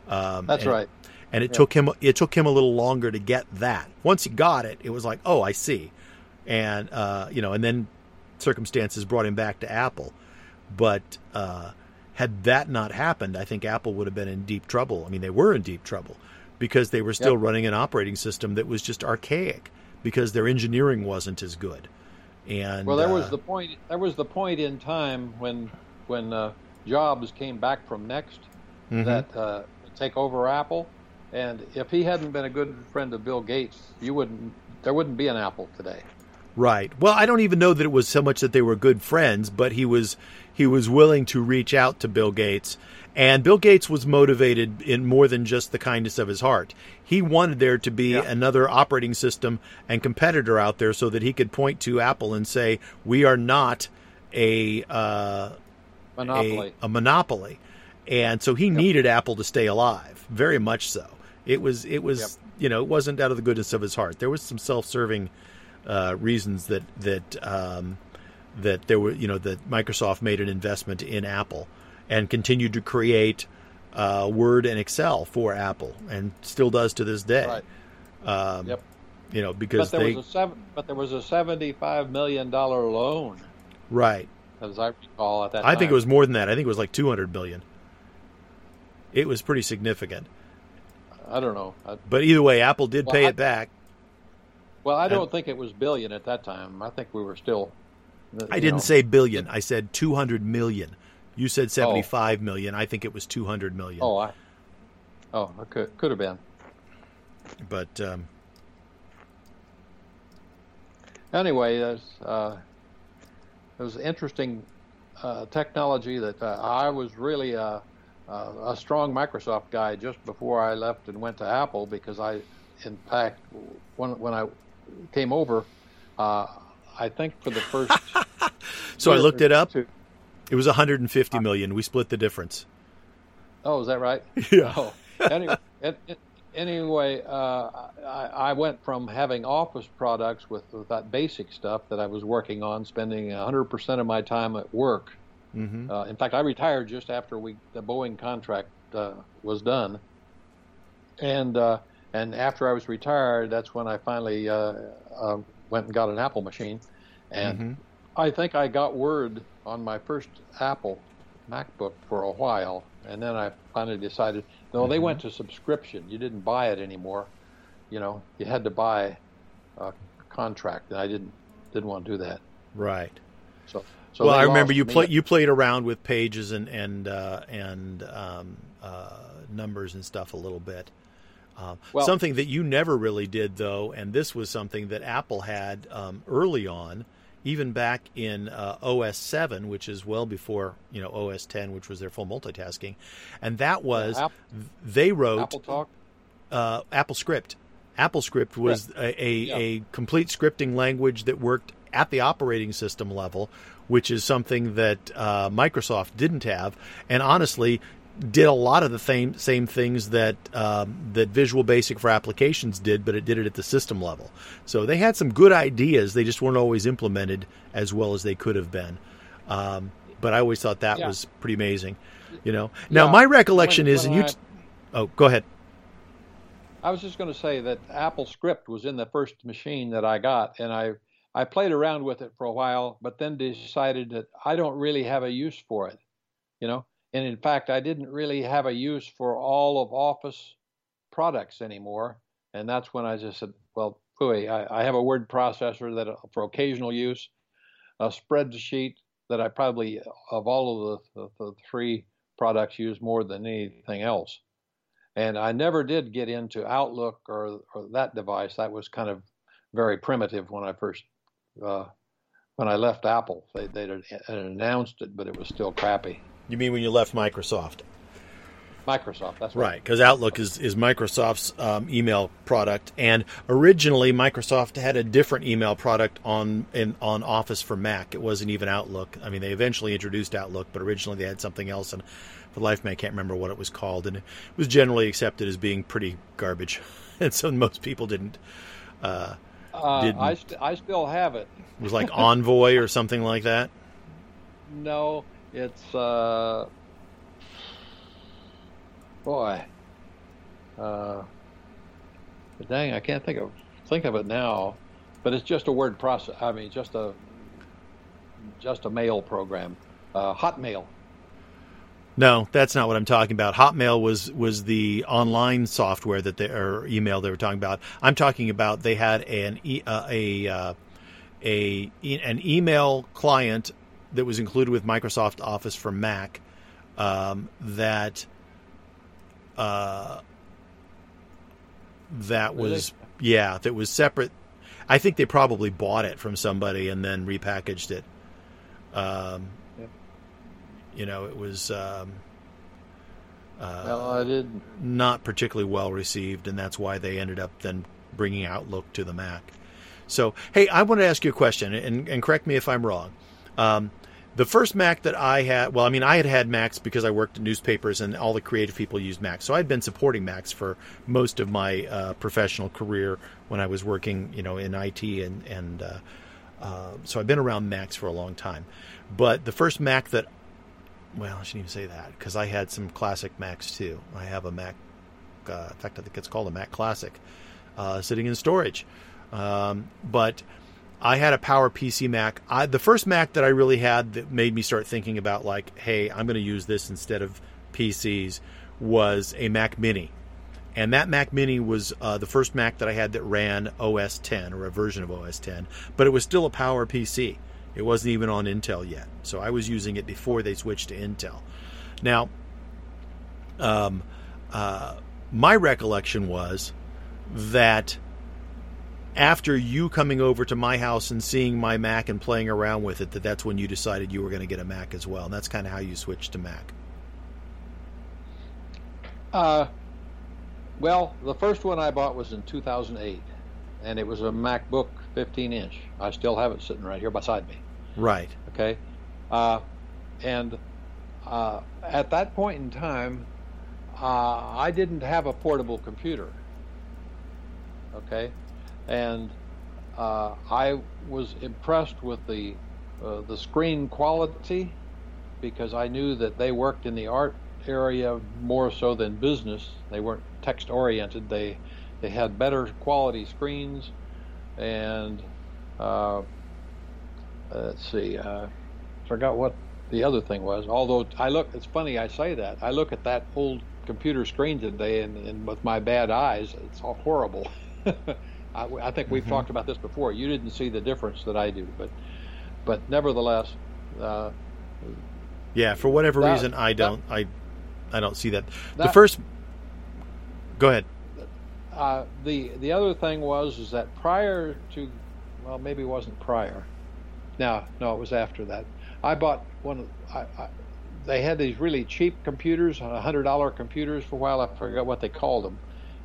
Um, That's and, right. And it yeah. took him it took him a little longer to get that. Once he got it, it was like, oh, I see. And uh, you know, and then circumstances brought him back to Apple. But uh, had that not happened, I think Apple would have been in deep trouble. I mean, they were in deep trouble because they were still yep. running an operating system that was just archaic because their engineering wasn't as good. And well, there uh, was the point. There was the point in time when when uh, Jobs came back from Next mm-hmm. that uh, take over Apple, and if he hadn't been a good friend of Bill Gates, you wouldn't. There wouldn't be an Apple today. Right. Well, I don't even know that it was so much that they were good friends, but he was he was willing to reach out to Bill Gates. And Bill Gates was motivated in more than just the kindness of his heart. He wanted there to be yeah. another operating system and competitor out there so that he could point to Apple and say, "We are not a uh, monopoly." A, a, monopoly. And so he yep. needed Apple to stay alive, very much so. It was it was yep. you know it wasn't out of the goodness of his heart. There was some self-serving uh, reasons that that um, that there were you know that Microsoft made an investment in Apple and continued to create uh, Word and Excel for Apple and still does to this day. Right. Um, yep. You know because but there they was a seven, but there was a seventy-five million dollar loan. Right. As I recall at that. Time I time. think it was more than that. I think it was like two hundred billion. It was pretty significant. I don't know. I, but either way, Apple did well, pay I, it back. Well, I don't and, think it was billion at that time. I think we were still. I didn't know. say billion. I said two hundred million. You said seventy-five oh. million. I think it was two hundred million. Oh, I. Oh, it could could have been. But um, anyway, there's uh, it was interesting uh, technology that uh, I was really a, a strong Microsoft guy just before I left and went to Apple because I, in fact, when when I came over, uh, I think for the first. so I looked it up. Two. It was 150 million. We split the difference. Oh, is that right? Yeah. Oh. Anyway, it, it, anyway uh, I, I, went from having office products with, with, that basic stuff that I was working on, spending 100% of my time at work. Mm-hmm. Uh, in fact, I retired just after we the Boeing contract uh, was done, and uh, and after I was retired, that's when I finally uh, uh, went and got an Apple machine, and mm-hmm. I think I got word on my first Apple MacBook for a while, and then I finally decided no, mm-hmm. they went to subscription. You didn't buy it anymore. You know, you had to buy a contract, and I didn't didn't want to do that. Right. So, so well, I remember you play you played around with pages and and uh, and um, uh, numbers and stuff a little bit. Um, well, something that you never really did, though, and this was something that Apple had um, early on, even back in uh, OS 7, which is well before you know OS 10, which was their full multitasking, and that was Apple, they wrote Apple Talk, uh, Apple Script. Apple Script was a, a, yeah. a complete scripting language that worked at the operating system level, which is something that uh, Microsoft didn't have. And honestly, did a lot of the same same things that um, that Visual Basic for applications did, but it did it at the system level. So they had some good ideas. They just weren't always implemented as well as they could have been. Um, but I always thought that yeah. was pretty amazing. You know. Now yeah. my recollection when, is, when and you. I, t- oh, go ahead. I was just going to say that Apple Script was in the first machine that I got, and I I played around with it for a while, but then decided that I don't really have a use for it. You know, and in fact, I didn't really have a use for all of Office products anymore. And that's when I just said, well, I, I have a word processor that for occasional use, a spreadsheet that I probably of all of the, the, the three products use more than anything else. And I never did get into Outlook or, or that device. That was kind of very primitive when I first uh, when I left Apple. They they announced it, but it was still crappy. You mean when you left Microsoft? Microsoft. That's right. Because right, Outlook is is Microsoft's um, email product, and originally Microsoft had a different email product on in, on Office for Mac. It wasn't even Outlook. I mean, they eventually introduced Outlook, but originally they had something else, and for life, me, I can't remember what it was called, and it was generally accepted as being pretty garbage, and so most people didn't. Uh, uh, didn't. I, st- I still have it. It was like Envoy or something like that. No, it's uh, boy. Uh, dang, I can't think of think of it now, but it's just a word process. I mean, just a just a mail program, uh, Hotmail. No, that's not what I'm talking about. Hotmail was was the online software that they or email they were talking about. I'm talking about they had an e, uh, a uh, a an email client that was included with Microsoft Office for Mac um, that uh, that was really? yeah that was separate. I think they probably bought it from somebody and then repackaged it. Um, yep. You know, it was. Um, uh, well, I did not particularly well received, and that's why they ended up then bringing Outlook to the Mac. So, hey, I want to ask you a question, and, and correct me if I'm wrong. Um, the first Mac that I had, well, I mean, I had had Macs because I worked in newspapers and all the creative people used Macs. So I'd been supporting Macs for most of my uh, professional career when I was working, you know, in IT and and uh, uh, so I've been around Macs for a long time. But the first Mac that, well, I shouldn't even say that because I had some classic Macs too. I have a Mac, uh, in fact, I think it's called a Mac Classic, uh, sitting in storage. Um, but I had a Power PC Mac. I, the first Mac that I really had that made me start thinking about like, hey, I'm going to use this instead of PCs was a Mac Mini, and that Mac Mini was uh, the first Mac that I had that ran OS 10 or a version of OS 10, but it was still a Power PC. It wasn't even on Intel yet, so I was using it before they switched to Intel. Now, um, uh, my recollection was that after you coming over to my house and seeing my Mac and playing around with it that that's when you decided you were going to get a Mac as well. And that's kind of how you switched to Mac. Uh, well, the first one I bought was in 2008, and it was a MacBook 15 inch. I still have it sitting right here beside me. Right. Okay. Uh, and uh, at that point in time, uh, I didn't have a portable computer. Okay and uh, I was impressed with the uh, the screen quality because I knew that they worked in the art area more so than business. They weren't text oriented. They they had better quality screens, and uh, let's see, uh, forgot what the other thing was. Although I look, it's funny I say that. I look at that old computer screen today, and, and with my bad eyes, it's all horrible. I, I think we've mm-hmm. talked about this before. You didn't see the difference that I do, but but nevertheless. Uh, yeah, for whatever that, reason, I don't. That, I I don't see that. that. The first. Go ahead. Uh, the the other thing was is that prior to, well, maybe it wasn't prior. No, no, it was after that. I bought one. I, I, they had these really cheap computers, hundred dollar computers for a while. I forgot what they called them.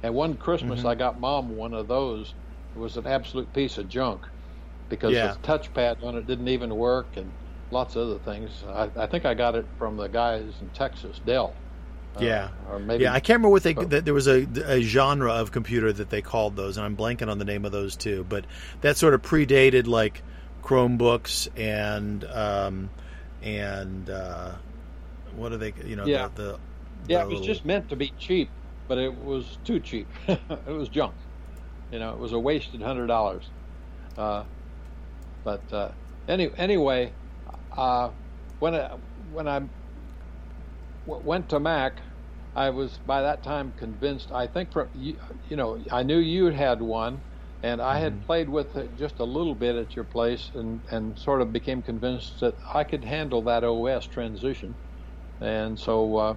And one Christmas, mm-hmm. I got mom one of those was an absolute piece of junk because yeah. the touchpad on it didn't even work and lots of other things. I, I think I got it from the guys in Texas, Dell. Uh, yeah, or maybe yeah. I can't remember what they. there was a, a, genre of computer that they called those, and I'm blanking on the name of those too. But that sort of predated like Chromebooks and um, and uh, what are they? You know, yeah, the, the, the yeah. It was little... just meant to be cheap, but it was too cheap. it was junk. You know, it was a wasted hundred dollars. Uh, but uh, any, anyway, uh, when I, when I w- went to Mac, I was by that time convinced. I think from you, you know, I knew you had one, And I had Mhm. played with it just a little bit at your place, and and sort of became convinced that I could handle that OS transition. And so uh,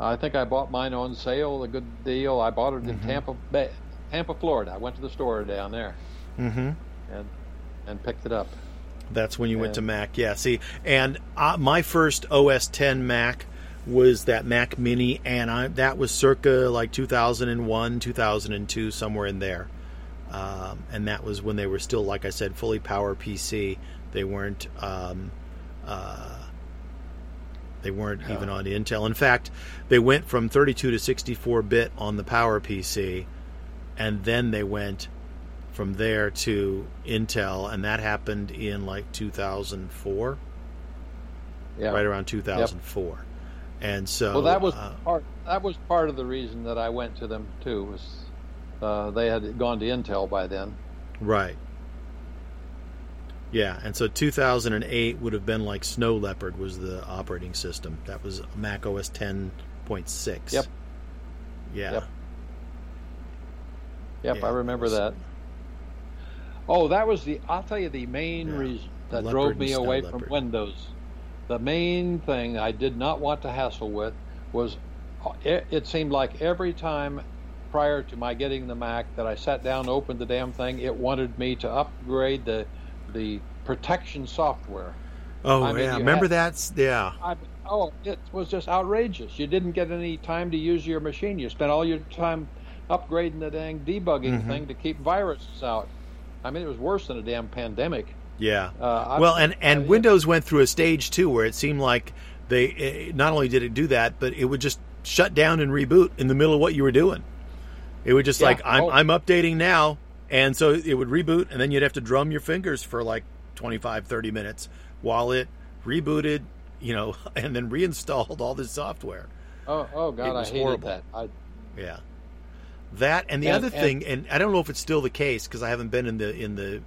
I think I bought mine on sale, a good deal. I bought it in Mhm. Tampa Bay, Tampa, Florida. I went to the store down there Mm-hmm. and and picked it up. That's when you went to Mac. Yeah, see, and uh, my first OS 10 Mac was that Mac Mini, and I that was circa like 2001, 2002, somewhere in there. Um, and that was when they were still, like I said, fully power PC. They weren't. Um, uh, they weren't even on Intel. In fact, they went from 32 to 64 bit on the Power PC, and then they went from there to Intel, and that happened in like 2004, Yeah. right around 2004. And so, Well, that was uh, part. That was part of the reason that I went to them too. Was uh, they had gone to Intel by then? right. Yeah, and so 2008 would have been like Snow Leopard was the operating system. That was Mac OS 10.6. Yep. Yeah. Yep. Yep, Yeah, I remember that. Oh, that was the. I'll tell you the main Yeah. reason that Leopard drove me away Leopard. from Windows. The main thing I did not want to hassle with was uh, it, it seemed like every time prior to my getting the Mac that I sat down, opened the damn thing, it wanted me to upgrade the the protection software. Oh, I mean, yeah. Remember that? Yeah. I, oh, it was just outrageous. You didn't get any time to use your machine. You spent all your time upgrading the dang debugging Mhm. thing to keep viruses out. I mean, it was worse than a damn pandemic. Yeah. Uh, well, and and I- Windows went through a stage too where it seemed like they eh, not only did it do that, but it would just shut down and reboot in the middle of what you were doing. It would just Yeah. like I'm Oh. I'm updating now, and so it would reboot, and then you'd have to drum your fingers for like 25, 30 minutes while it rebooted, you know, and then reinstalled all this software. Oh, oh God, I hated horrible. that. I, Yeah. That and the And- other and- thing, and I don't know if it's still the case because I haven't been in the in the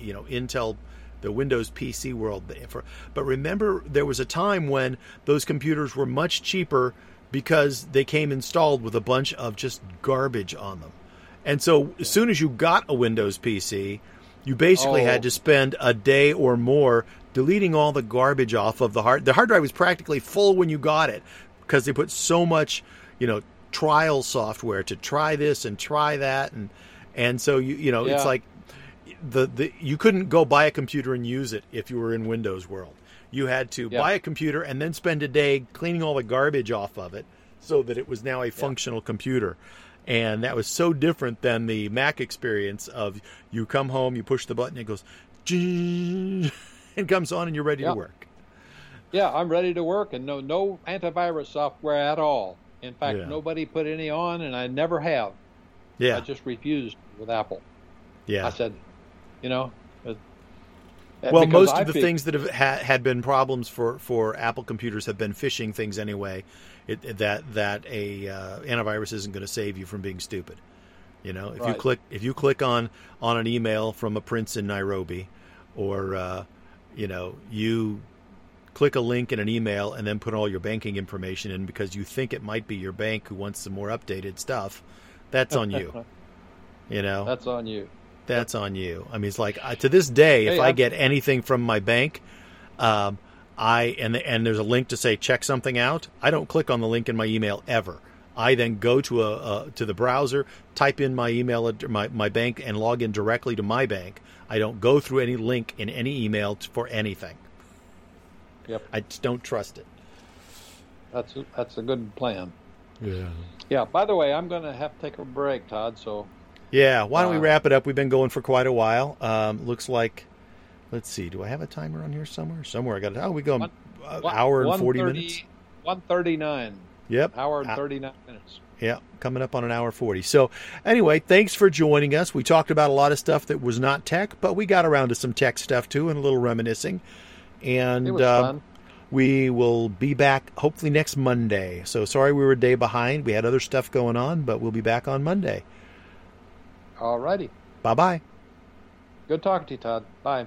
you know Intel, the Windows PC world. For, but remember, there was a time when those computers were much cheaper because they came installed with a bunch of just garbage on them, and so as soon as you got a Windows PC, you basically Oh. had to spend a day or more deleting all the garbage off of the hard. The hard drive was practically full when you got it because they put so much, you know, trial software to try this and try that, and and so you you know it's like the the you couldn't go buy a computer and use it if you were in Windows world. You had to Yeah. buy a computer and then spend a day cleaning all the garbage off of it so that it was now a functional computer. And that was so different than the Mac experience of you come home, you push the button, it goes, it comes on, and you're ready Yeah. to work. yeah, I'm ready to work, and no no antivirus software at all. In fact, Yeah. nobody put any on, and I never have. Yeah, I just refused with Apple. yeah. I said, you know. uh, well, because most I of the fig- things that have ha- had been problems for, for Apple computers have been phishing things anyway. It, that that a uh, antivirus isn't going to save you from being stupid. You know, if you click if you click on on an email from a prince in Nairobi, or uh, you know you click a link in an email and then put all your banking information in because you think it might be your bank who wants some more updated stuff, that's on you. You know, That's on you. that's on you. I mean, it's like I, to this day, if Hey, I get anything from my bank, um, I and and there's a link to say check something out. I don't click on the link in my email ever. I then go to a, to the browser, type in my email my my bank, and log in directly to my bank. I don't go through any link in any email t- for anything. Yep, I just don't trust it. that's a, that's a good plan. Yeah. Yeah. By the way, I'm going to have to take a break, Todd. So Yeah. Why don't we Uh, wrap it up? We've been going for quite a while. Um, looks like. Let's see. Do I have a timer on here somewhere? Somewhere I got it. Oh, we go One- an one- hour and forty minutes. One thirty-nine. Yep. Hour and Uh, thirty-nine minutes. Yeah, coming up on an hour 40. So, anyway, thanks for joining us. We talked about a lot of stuff that was not tech, but we got around to some tech stuff too and a little reminiscing. And uh, we will be back hopefully next Monday. So, sorry we were a day behind. We had other stuff going on, but we'll be back on Monday. All righty. Bye bye. Good talking to you, Todd. Bye.